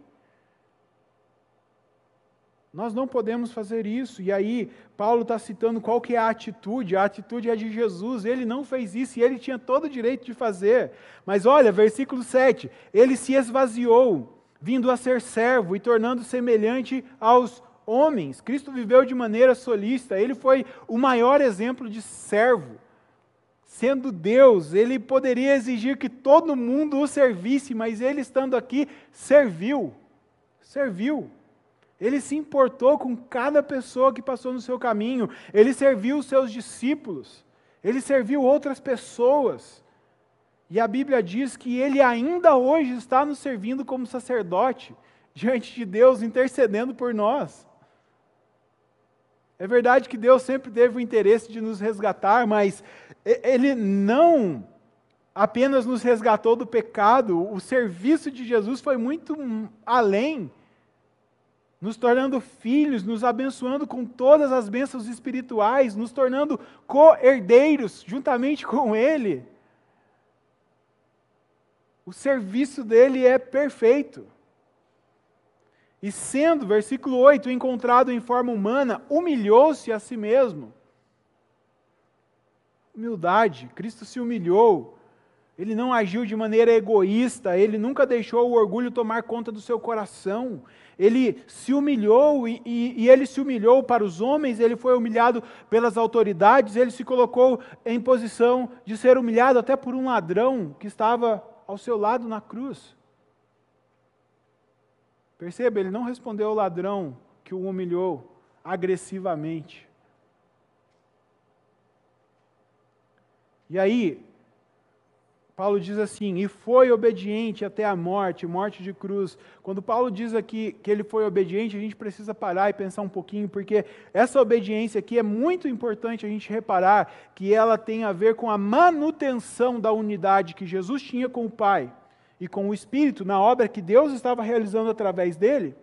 Nós não podemos fazer isso. E aí, Paulo está citando qual que é a atitude. A atitude é de Jesus. Ele não fez isso e ele tinha todo o direito de fazer. Mas olha, versículo 7. Ele se esvaziou, vindo a ser servo e tornando semelhante aos homens. Cristo viveu de maneira solista. Ele foi o maior exemplo de servo. Sendo Deus, ele poderia exigir que todo mundo o servisse, mas ele estando aqui, serviu. Serviu. Ele se importou com cada pessoa que passou no seu caminho. Ele serviu os seus discípulos. Ele serviu outras pessoas. E a Bíblia diz que ele ainda hoje está nos servindo como sacerdote diante de Deus, intercedendo por nós. É verdade que Deus sempre teve o interesse de nos resgatar, mas Ele não apenas nos resgatou do pecado, o serviço de Jesus foi muito além nos tornando filhos, nos abençoando com todas as bênçãos espirituais, nos tornando co-herdeiros juntamente [laughs] com Ele. O serviço dele é perfeito. E sendo, versículo 8, encontrado em forma humana, humilhou-se a si mesmo. Humildade, Cristo se humilhou. Ele não agiu de maneira egoísta, ele nunca deixou o orgulho tomar conta do seu coração ele se humilhou e, e, e, ele se humilhou para os homens, ele foi humilhado pelas autoridades, ele se colocou em posição de ser humilhado até por um ladrão que estava ao seu lado na cruz. Perceba, ele não respondeu ao ladrão que o humilhou agressivamente. E aí, Paulo diz assim, e foi obediente até a morte, morte de cruz. Quando Paulo diz aqui que ele foi obediente, a gente precisa parar e pensar um pouquinho, porque essa obediência aqui é muito importante a gente reparar que ela tem a ver com a manutenção da unidade que Jesus tinha com o Pai e com o Espírito na obra que Deus estava realizando através dele.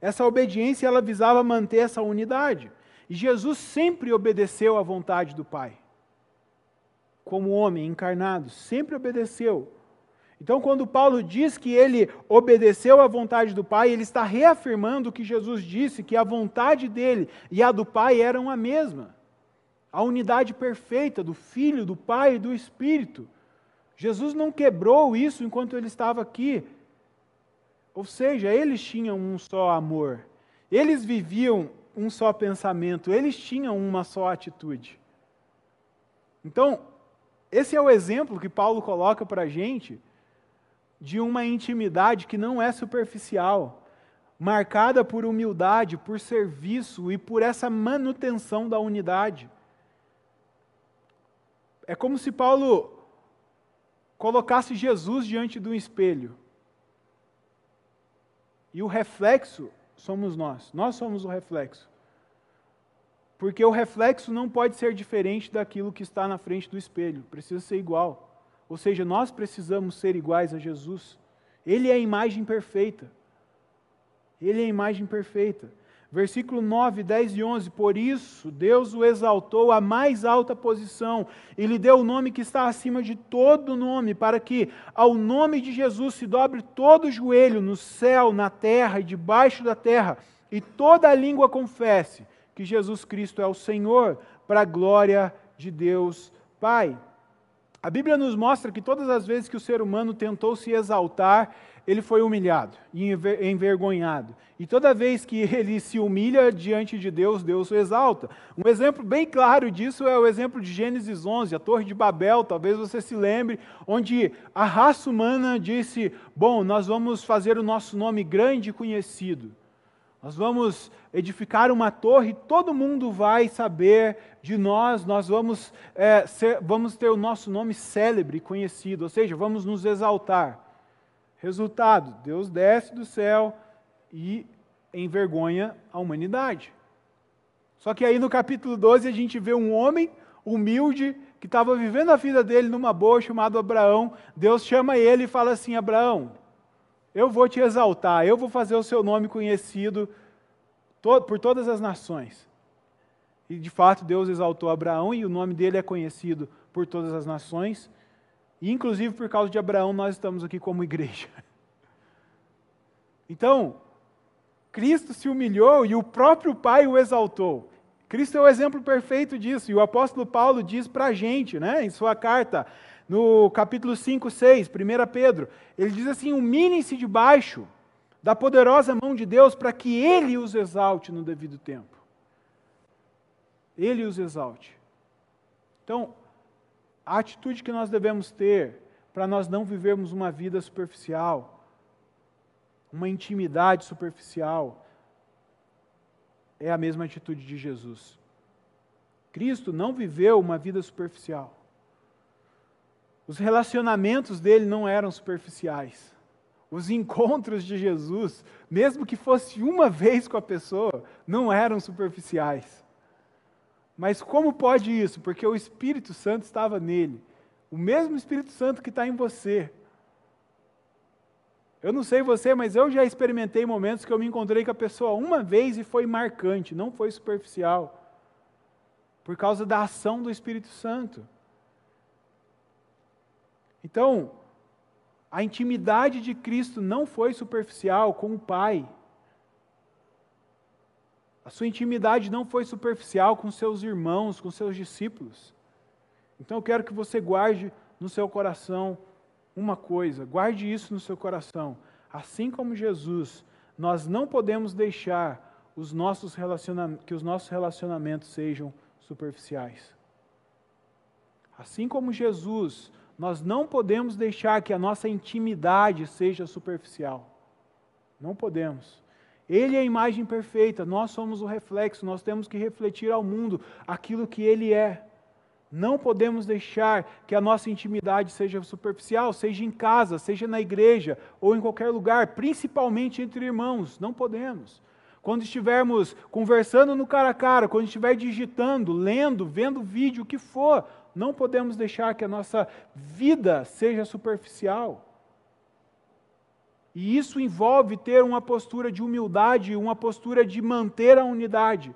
Essa obediência ela visava manter essa unidade. E Jesus sempre obedeceu à vontade do Pai como homem encarnado, sempre obedeceu. Então, quando Paulo diz que ele obedeceu à vontade do Pai, ele está reafirmando o que Jesus disse, que a vontade dele e a do Pai eram a mesma. A unidade perfeita do Filho, do Pai e do Espírito. Jesus não quebrou isso enquanto ele estava aqui. Ou seja, eles tinham um só amor, eles viviam um só pensamento, eles tinham uma só atitude. Então, esse é o exemplo que Paulo coloca para a gente de uma intimidade que não é superficial, marcada por humildade, por serviço e por essa manutenção da unidade. É como se Paulo colocasse Jesus diante de um espelho. E o reflexo somos nós. Nós somos o reflexo. Porque o reflexo não pode ser diferente daquilo que está na frente do espelho, precisa ser igual. Ou seja, nós precisamos ser iguais a Jesus. Ele é a imagem perfeita. Ele é a imagem perfeita. Versículo 9, 10 e 11. Por isso, Deus o exaltou à mais alta posição e lhe deu o nome que está acima de todo nome, para que ao nome de Jesus se dobre todo o joelho no céu, na terra e debaixo da terra, e toda a língua confesse que Jesus Cristo é o Senhor, para a glória de Deus Pai. A Bíblia nos mostra que todas as vezes que o ser humano tentou se exaltar, ele foi humilhado e envergonhado. E toda vez que [laughs] ele se humilha diante de Deus, Deus o exalta. Um exemplo bem claro disso é o exemplo de Gênesis 11, a Torre de Babel, talvez você se lembre, onde a raça humana disse: Bom, nós vamos fazer o nosso nome grande e conhecido. Nós vamos edificar uma torre, todo mundo vai saber de nós, nós vamos, é, ser, vamos ter o nosso nome célebre, conhecido, ou seja, vamos nos exaltar. Resultado: Deus desce do céu e envergonha a humanidade. Só que aí no capítulo 12 a gente vê um homem humilde que estava vivendo a vida dele numa boa, chamado Abraão. Deus chama ele e fala assim: Abraão, eu vou te exaltar, eu vou fazer o seu nome conhecido por todas as nações. E de fato Deus exaltou Abraão e o nome dele é conhecido por todas as nações. E inclusive por causa de Abraão nós estamos aqui como igreja. [laughs] Então, Cristo se humilhou e o próprio Pai o exaltou. Cristo é o exemplo perfeito disso, e o apóstolo Paulo diz para a gente, né, em sua carta, no capítulo 5, 6, 1 Pedro, ele diz assim: humilhem-se debaixo da poderosa mão de Deus para que Ele os exalte no devido tempo. Ele os exalte. Então, a atitude que nós devemos ter para nós não vivermos uma vida superficial, uma intimidade superficial, é a mesma atitude de Jesus. Cristo não viveu uma vida superficial. Os relacionamentos dele não eram superficiais. Os encontros de Jesus, mesmo que fosse uma vez com a pessoa, não eram superficiais. Mas como pode isso? Porque o Espírito Santo estava nele. O mesmo Espírito Santo que está em você. Eu não sei você, mas eu já experimentei momentos que eu me encontrei com a pessoa uma vez e foi marcante, não foi superficial. Por causa da ação do Espírito Santo. Então, a intimidade de Cristo não foi superficial com o Pai. A sua intimidade não foi superficial com seus irmãos, com seus discípulos. Então eu quero que você guarde no seu coração uma coisa, guarde isso no seu coração. Assim como Jesus, nós não podemos deixar os nossos que os nossos relacionamentos sejam superficiais. Assim como Jesus, nós não podemos deixar que a nossa intimidade seja superficial. Não podemos. Ele é a imagem perfeita, nós somos o reflexo, nós temos que refletir ao mundo aquilo que ele é. Não podemos deixar que a nossa intimidade seja superficial, seja em casa, seja na igreja ou em qualquer lugar, principalmente entre irmãos. Não podemos. Quando estivermos conversando no cara a cara, quando estiver digitando, lendo, vendo vídeo, o que for, não podemos deixar que a nossa vida seja superficial. E isso envolve ter uma postura de humildade, uma postura de manter a unidade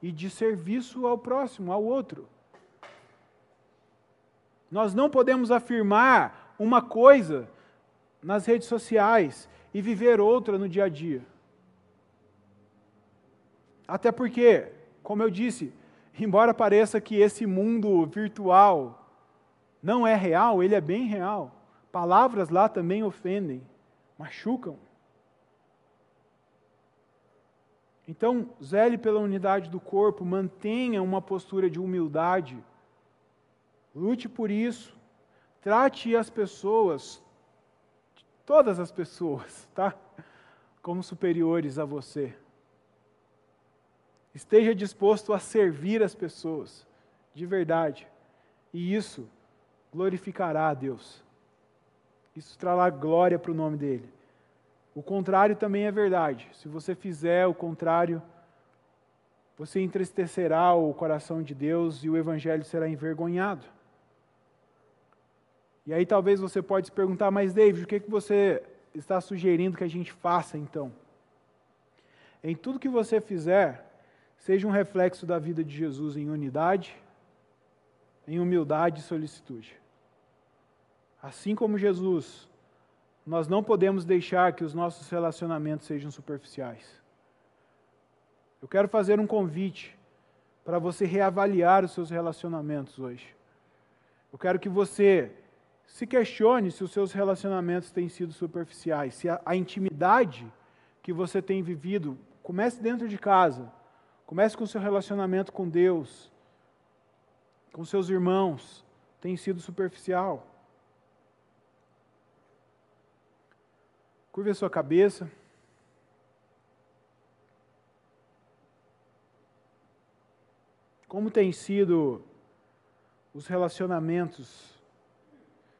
e de serviço ao próximo, ao outro. Nós não podemos afirmar uma coisa nas redes sociais e viver outra no dia a dia. Até porque, como eu disse, embora pareça que esse mundo virtual não é real, ele é bem real. Palavras lá também ofendem, machucam. Então, zele pela unidade do corpo, mantenha uma postura de humildade. Lute por isso. Trate as pessoas, todas as pessoas, tá? Como superiores a você. Esteja disposto a servir as pessoas, de verdade. E isso glorificará a Deus. Isso trará glória para o nome dele. O contrário também é verdade. Se você fizer o contrário, você entristecerá o coração de Deus e o evangelho será envergonhado. E aí talvez você pode se perguntar, mas David, o que, que você está sugerindo que a gente faça então? Em tudo que você fizer, seja um reflexo da vida de Jesus em unidade, em humildade e solicitude. Assim como Jesus, nós não podemos deixar que os nossos relacionamentos sejam superficiais. Eu quero fazer um convite para você reavaliar os seus relacionamentos hoje. Eu quero que você se questione se os seus relacionamentos têm sido superficiais, se a, a intimidade que você tem vivido, comece dentro de casa, comece com o seu relacionamento com Deus, com seus irmãos, tem sido superficial. Curve a sua cabeça. Como tem sido os relacionamentos?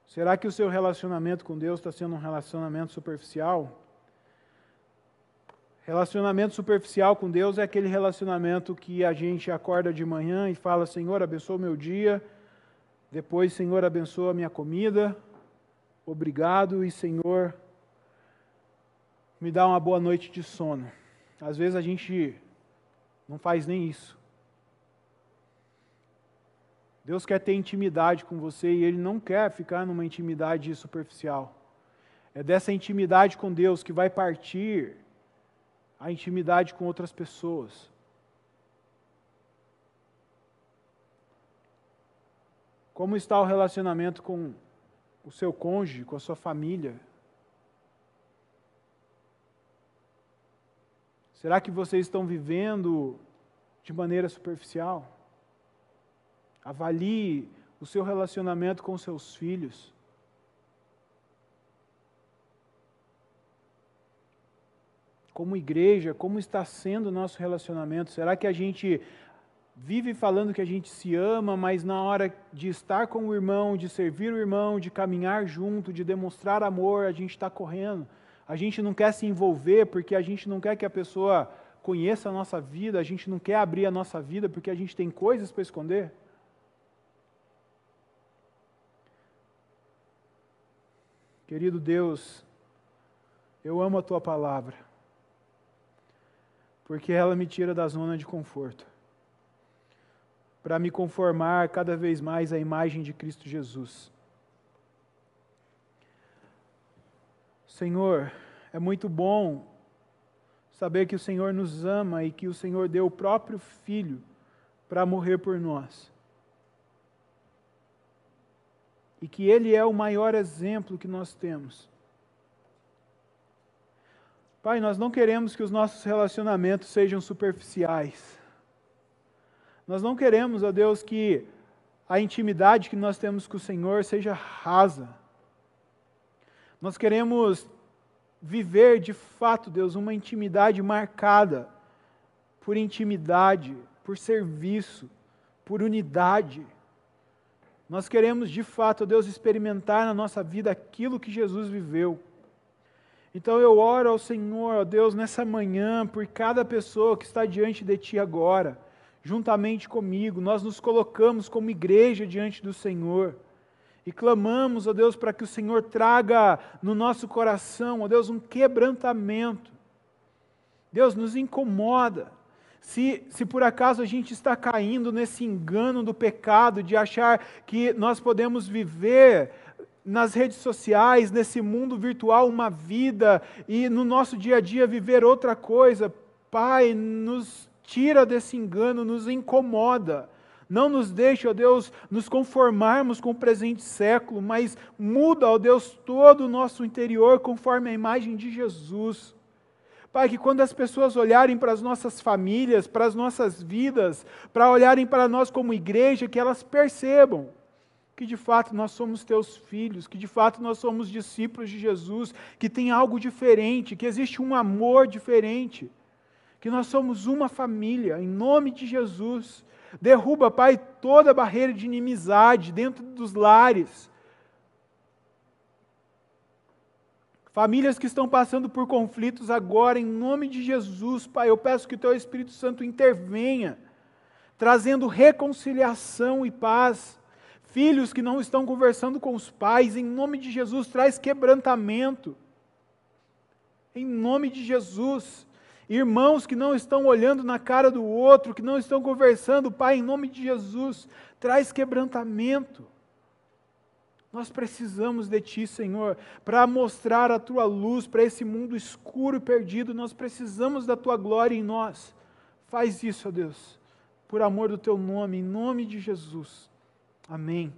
Será que o seu relacionamento com Deus está sendo um relacionamento superficial? Relacionamento superficial com Deus é aquele relacionamento que a gente acorda de manhã e fala: Senhor, abençoa o meu dia. Depois, Senhor, abençoa a minha comida. Obrigado e, Senhor, me dá uma boa noite de sono. Às vezes a gente não faz nem isso. Deus quer ter intimidade com você e Ele não quer ficar numa intimidade superficial. É dessa intimidade com Deus que vai partir a intimidade com outras pessoas. Como está o relacionamento com o seu cônjuge, com a sua família? Será que vocês estão vivendo de maneira superficial? Avalie o seu relacionamento com seus filhos. Como igreja, como está sendo o nosso relacionamento? Será que a gente vive falando que a gente se ama, mas na hora de estar com o irmão, de servir o irmão, de caminhar junto, de demonstrar amor, a gente está correndo? A gente não quer se envolver porque a gente não quer que a pessoa conheça a nossa vida, a gente não quer abrir a nossa vida porque a gente tem coisas para esconder? Querido Deus, eu amo a tua palavra porque ela me tira da zona de conforto, para me conformar cada vez mais à imagem de Cristo Jesus. Senhor, é muito bom saber que o Senhor nos ama e que o Senhor deu o próprio Filho para morrer por nós. E que Ele é o maior exemplo que nós temos Pai, nós não queremos que os nossos relacionamentos sejam superficiais. Nós não queremos, ó Deus, que a intimidade que nós temos com o Senhor seja rasa. Nós queremos viver de fato, Deus, uma intimidade marcada por intimidade, por serviço, por unidade. Nós queremos de fato, Deus, experimentar na nossa vida aquilo que Jesus viveu. Então eu oro ao Senhor, ó Deus, nessa manhã, por cada pessoa que está diante de Ti agora, juntamente comigo, nós nos colocamos como igreja diante do Senhor e clamamos, ó Deus, para que o Senhor traga no nosso coração, ó Deus, um quebrantamento. Deus nos incomoda. Se, se por acaso a gente está caindo nesse engano do pecado, de achar que nós podemos viver nas redes sociais, nesse mundo virtual, uma vida e no nosso dia a dia viver outra coisa. Pai, nos tira desse engano, nos incomoda. Não nos deixe, ó Deus, nos conformarmos com o presente século, mas muda, ó Deus, todo o nosso interior conforme a imagem de Jesus. Pai, que quando as pessoas olharem para as nossas famílias, para as nossas vidas, para olharem para nós como igreja, que elas percebam que de fato nós somos teus filhos, que de fato nós somos discípulos de Jesus, que tem algo diferente, que existe um amor diferente, que nós somos uma família, em nome de Jesus. Derruba, Pai, toda barreira de inimizade dentro dos lares. Famílias que estão passando por conflitos agora, em nome de Jesus, Pai, eu peço que o Teu Espírito Santo intervenha, trazendo reconciliação e paz. Filhos que não estão conversando com os pais, em nome de Jesus, traz quebrantamento. Em nome de Jesus. Irmãos que não estão olhando na cara do outro, que não estão conversando, Pai, em nome de Jesus, traz quebrantamento. Nós precisamos de Ti, Senhor, para mostrar a Tua luz para esse mundo escuro e perdido. Nós precisamos da Tua glória em nós. Faz isso, ó Deus, por amor do Teu nome, em nome de Jesus. Amém.